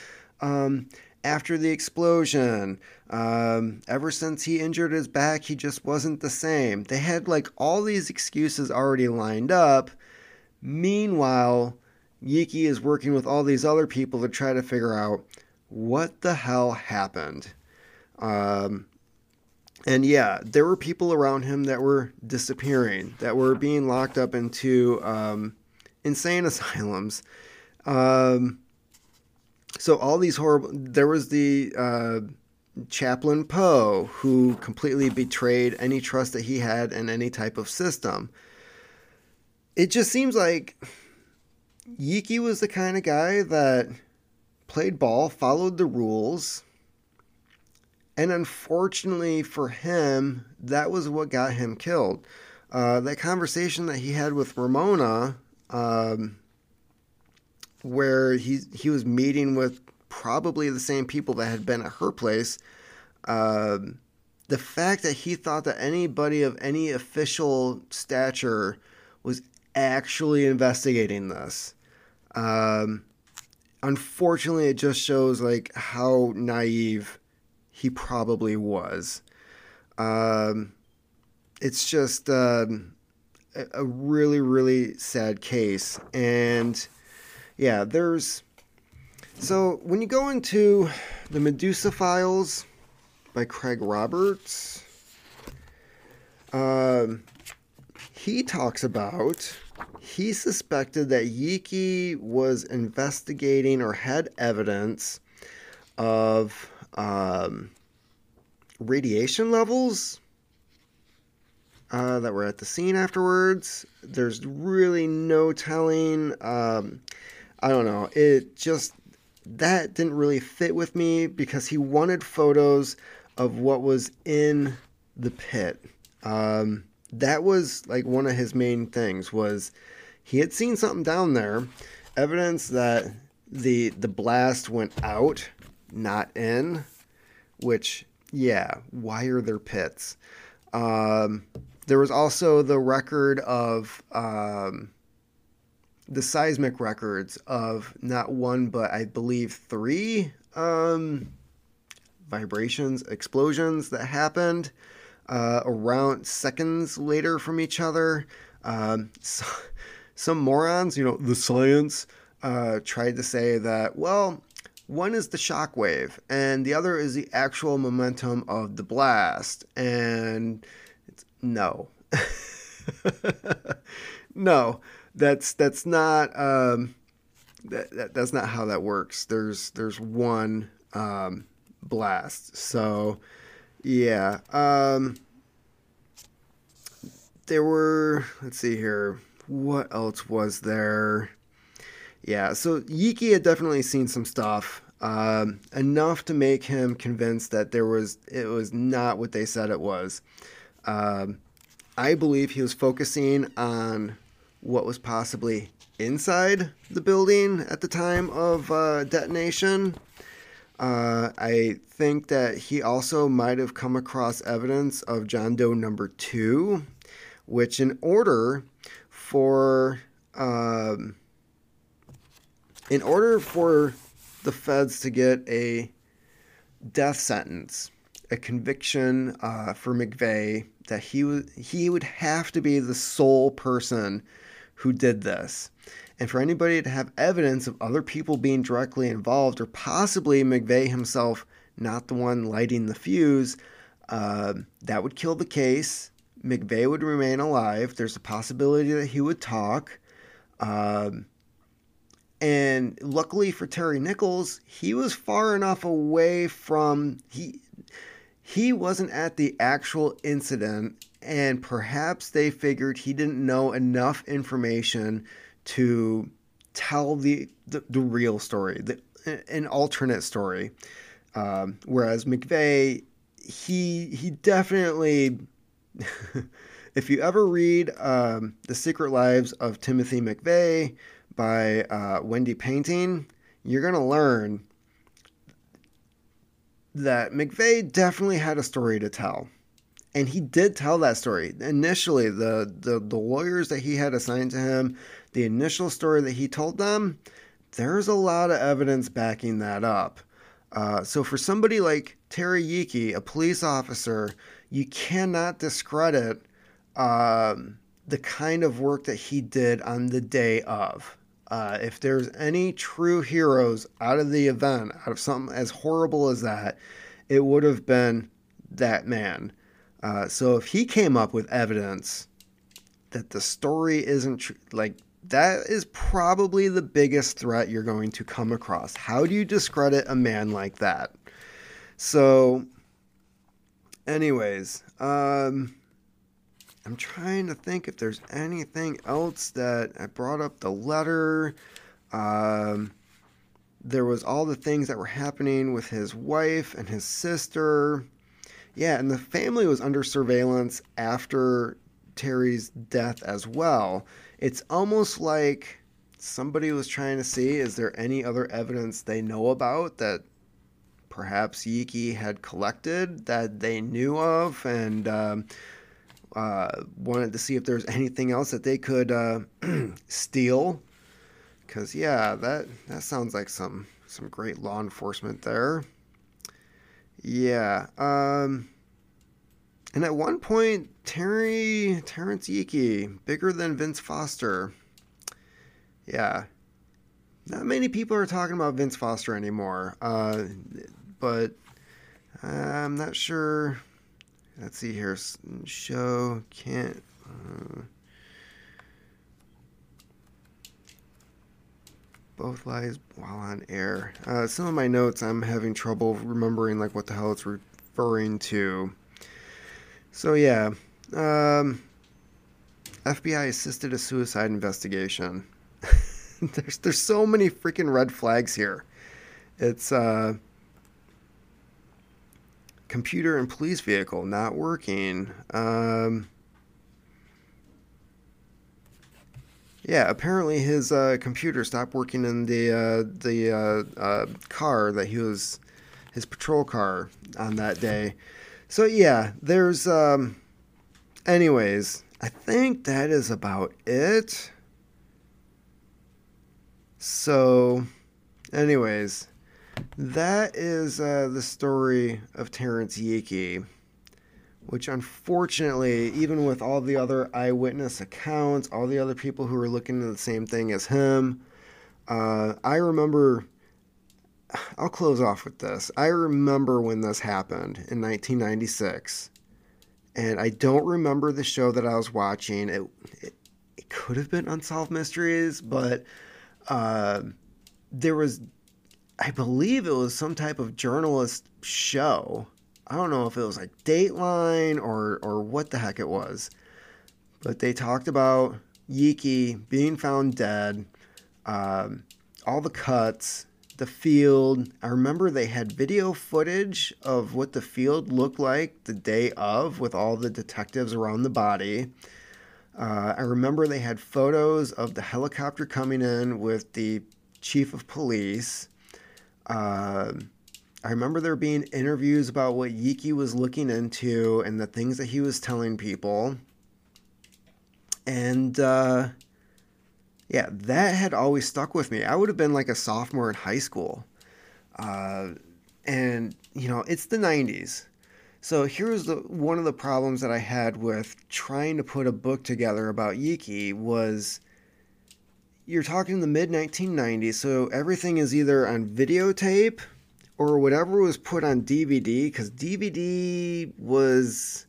um, after the explosion. Um, ever since he injured his back, he just wasn't the same. They had like all these excuses already lined up. Meanwhile, Yeakey is working with all these other people to try to figure out what the hell happened. Um, and yeah, there were people around him that were disappearing, that were being locked up into um, insane asylums. Um, so all these horrible. There was the uh, chaplain Poe who completely betrayed any trust that he had in any type of system. It just seems like Yeakey was the kind of guy that played ball, followed the rules, and unfortunately for him, that was what got him killed. Uh, that conversation that he had with Ramona, um, where he he was meeting with probably the same people that had been at her place. Um, the fact that he thought that anybody of any official stature was actually investigating this. Um, unfortunately, it just shows like how naive he probably was. Um, it's just um, a really, really sad case. And yeah, there's. So when you go into the Medusa Files by Craig Roberts, um, he talks about he suspected that Yeakey was investigating or had evidence of um, radiation levels uh, that were at the scene afterwards. There's really no telling. Um, I don't know. It just that didn't really fit with me because he wanted photos of what was in the pit. Um, that was like one of his main things was he had seen something down there, evidence that the the blast went out, not in. Which, yeah, why are there pits? Um, there was also the record of um, the seismic records of not one but I believe three um, vibrations, explosions that happened uh, around seconds later from each other. Um, so, some morons, you know, the science, uh, tried to say that, well, one is the shock wave, and the other is the actual momentum of the blast. And it's no. no, that's that's not um, that, that, that's not how that works. There's there's one um, blast. So yeah. Um, there were, let's see here, what else was there? Yeah, so Yeakey had definitely seen some stuff. um, enough to make him convinced that there was it was not what they said it was. Um, I believe he was focusing on what was possibly inside the building at the time of uh, detonation. Uh, I think that he also might have come across evidence of John Doe number two, which, in order for um, in order for the feds to get a death sentence, a conviction uh, for McVeigh, that he was he would have to be the sole person who did this. And for anybody to have evidence of other people being directly involved, or possibly McVeigh himself not the one lighting the fuse, uh, that would kill the case. McVeigh would remain alive. There's a possibility that he would talk. Um, and luckily for Terry Nichols, he was far enough away from he he wasn't at the actual incident and perhaps they figured he didn't know enough information to tell the the, the real story, the, an alternate story. Um, whereas McVeigh, he he definitely if you ever read um, The Secret Lives of Timothy McVeigh by uh, Wendy Painting, you're going to learn that McVeigh definitely had a story to tell. And he did tell that story. Initially, the, the, the lawyers that he had assigned to him, the initial story that he told them, there's a lot of evidence backing that up. Uh, so for somebody like Terry Yeakey, a police officer, you cannot discredit um, the kind of work that he did on the day of. Uh, if there's any true heroes out of the event, out of something as horrible as that, it would have been that man. Uh, so if he came up with evidence that the story isn't true, like that is probably the biggest threat you're going to come across. How do you discredit a man like that? So, anyways, um, I'm trying to think if there's anything else that I brought up the letter. Um, there was all the things that were happening with his wife and his sister. Yeah, and the family was under surveillance after Terry's death as well. It's almost like somebody was trying to see is there any other evidence they know about that perhaps Yeakey had collected that they knew of and um, uh, wanted to see if there's anything else that they could uh, steal. Cause yeah, that that sounds like some some great law enforcement there. Yeah. Um, and at one point, Terry Terrance Yeakey, bigger than Vince Foster. Yeah. Not many people are talking about Vince Foster anymore. Uh, but I'm not sure let's see here. Show can't. Uh, both lies while on air. Uh, some of my notes, I'm having trouble remembering like what the hell it's referring to. So yeah, um, FBI assisted a suicide investigation. there's there's so many freaking red flags here. It's uh, computer and police vehicle not working. Um, yeah, apparently his uh, computer stopped working in the uh, the uh, uh, car that he was his patrol car on that day. So yeah, there's. Um, anyways, I think that is about it. So, anyways, that is uh, the story of Terrance Yeakey, which unfortunately, even with all the other eyewitness accounts, all the other people who were looking at the same thing as him, uh, I remember. I'll close off with this. I remember when this happened in 1996, and I don't remember the show that I was watching. It it, it could have been Unsolved Mysteries, but uh, there was I believe it was some type of journalist show. I don't know if it was like Dateline or or what the heck it was, but they talked about Yeakey being found dead, um, all the cuts, the field. I remember they had video footage of what the field looked like the day of with all the detectives around the body. Uh, I remember they had photos of the helicopter coming in with the chief of police. Uh, I remember there being interviews about what Yeakey was looking into and the things that he was telling people. And uh, yeah, that had always stuck with me. I would have been like a sophomore in high school. Uh, and, you know, it's the 90s. So here's the one of the problems that I had with trying to put a book together about Yeakey was you're talking the mid 1990s, so everything is either on videotape or whatever was put on DVD because DVD was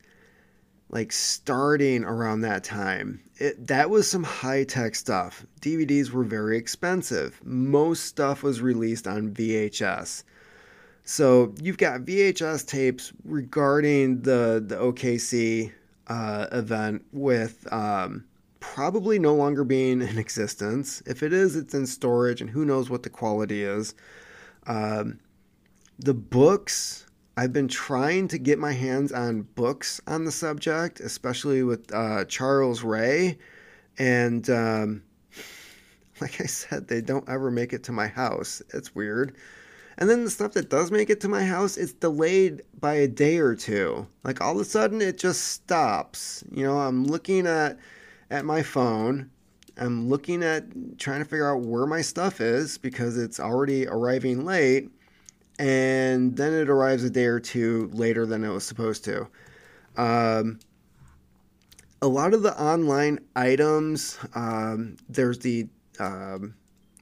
like starting around that time. It, that was some high tech stuff. DVDs were very expensive. Most stuff was released on VHS. So you've got VHS tapes regarding the the OKC uh, event with um, probably no longer being in existence. If it is, it's in storage, and who knows what the quality is. Um, the books, I've been trying to get my hands on books on the subject, especially with uh, Charles Ray, and um, like I said, they don't ever make it to my house. It's weird. And then the stuff that does make it to my house, it's delayed by a day or two. Like all of a sudden it just stops. You know, I'm looking at at my phone. I'm looking at trying to figure out where my stuff is because it's already arriving late and then it arrives a day or two later than it was supposed to. Um, a lot of the online items, um, there's the um,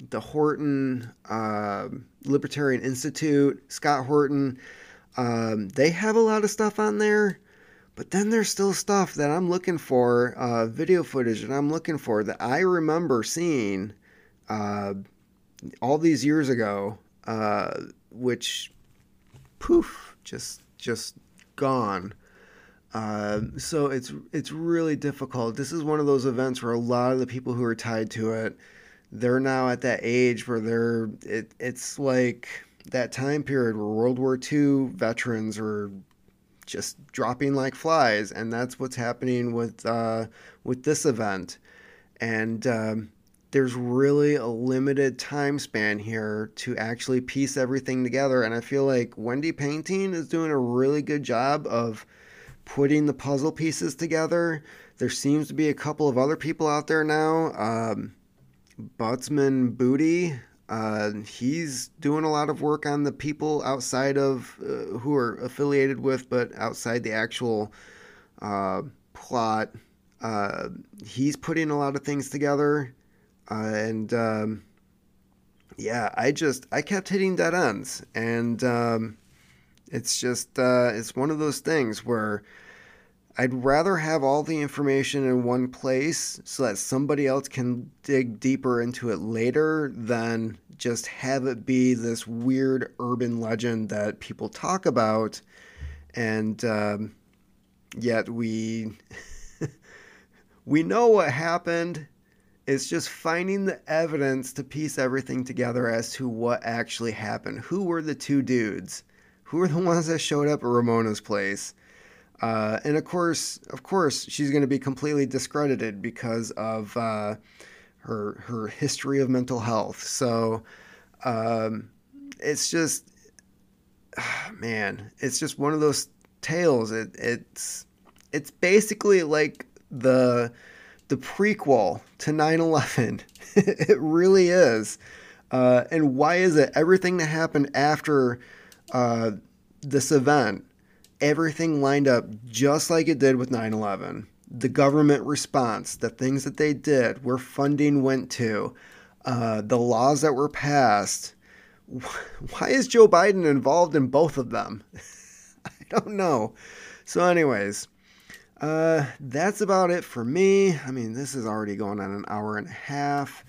the Horton uh, Libertarian Institute, Scott Horton. Um, they have a lot of stuff on there, but then there's still stuff that I'm looking for, uh, video footage that I'm looking for that I remember seeing uh, all these years ago, uh, which poof, just just gone. Uh, so it's it's really difficult. This is one of those events where a lot of the people who are tied to it they're now at that age where they're it, it's like that time period where World War II veterans are just dropping like flies, and that's what's happening with uh, with this event. And um, there's really a limited time span here to actually piece everything together. And I feel like Wendy Painting is doing a really good job of putting the puzzle pieces together. There seems to be a couple of other people out there now. Um, Buttsman Booty. Uh, he's doing a lot of work on the people outside of uh, who are affiliated with, but outside the actual uh, plot. Uh, he's putting a lot of things together, uh, and um, yeah, I just I kept hitting dead ends, and um, it's just uh, it's one of those things where I'd rather have all the information in one place so that somebody else can dig deeper into it later than just have it be this weird urban legend that people talk about. And um, yet we we know what happened. It's just finding the evidence to piece everything together as to what actually happened. Who were the two dudes? Who were the ones that showed up at ramona's place uh, and of course, of course, she's going to be completely discredited because of uh, her her history of mental health. So um, it's just, man, it's just one of those tales. It, it's it's basically like the the prequel to 9/11. it really is. Uh, and why is it everything that happened after uh, this event? Everything lined up just like it did with 9 11. The government response, the things that they did, where funding went to, uh, the laws that were passed. Why is Joe Biden involved in both of them? I don't know. So, anyways, uh, that's about it for me. I mean, this is already going on an hour and a half.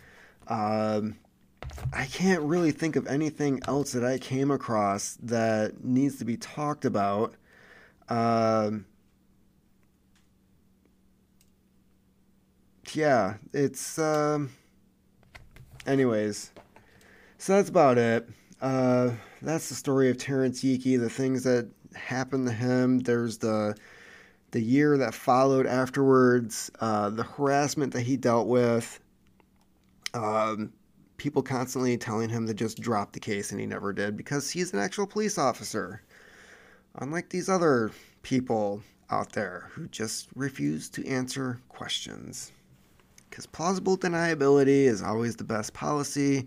Um, I can't really think of anything else that I came across that needs to be talked about. Um, yeah, it's. Um, anyways, so that's about it. uh, that's the story of Terrance Yeakey, the things that happened to him. There's the the year that followed afterwards, uh, the harassment that he dealt with, um, people constantly telling him to just drop the case, and he never did because he's an actual police officer. Unlike these other people out there who just refuse to answer questions. Because plausible deniability is always the best policy.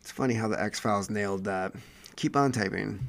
It's funny how the X Files nailed that. Keep on typing.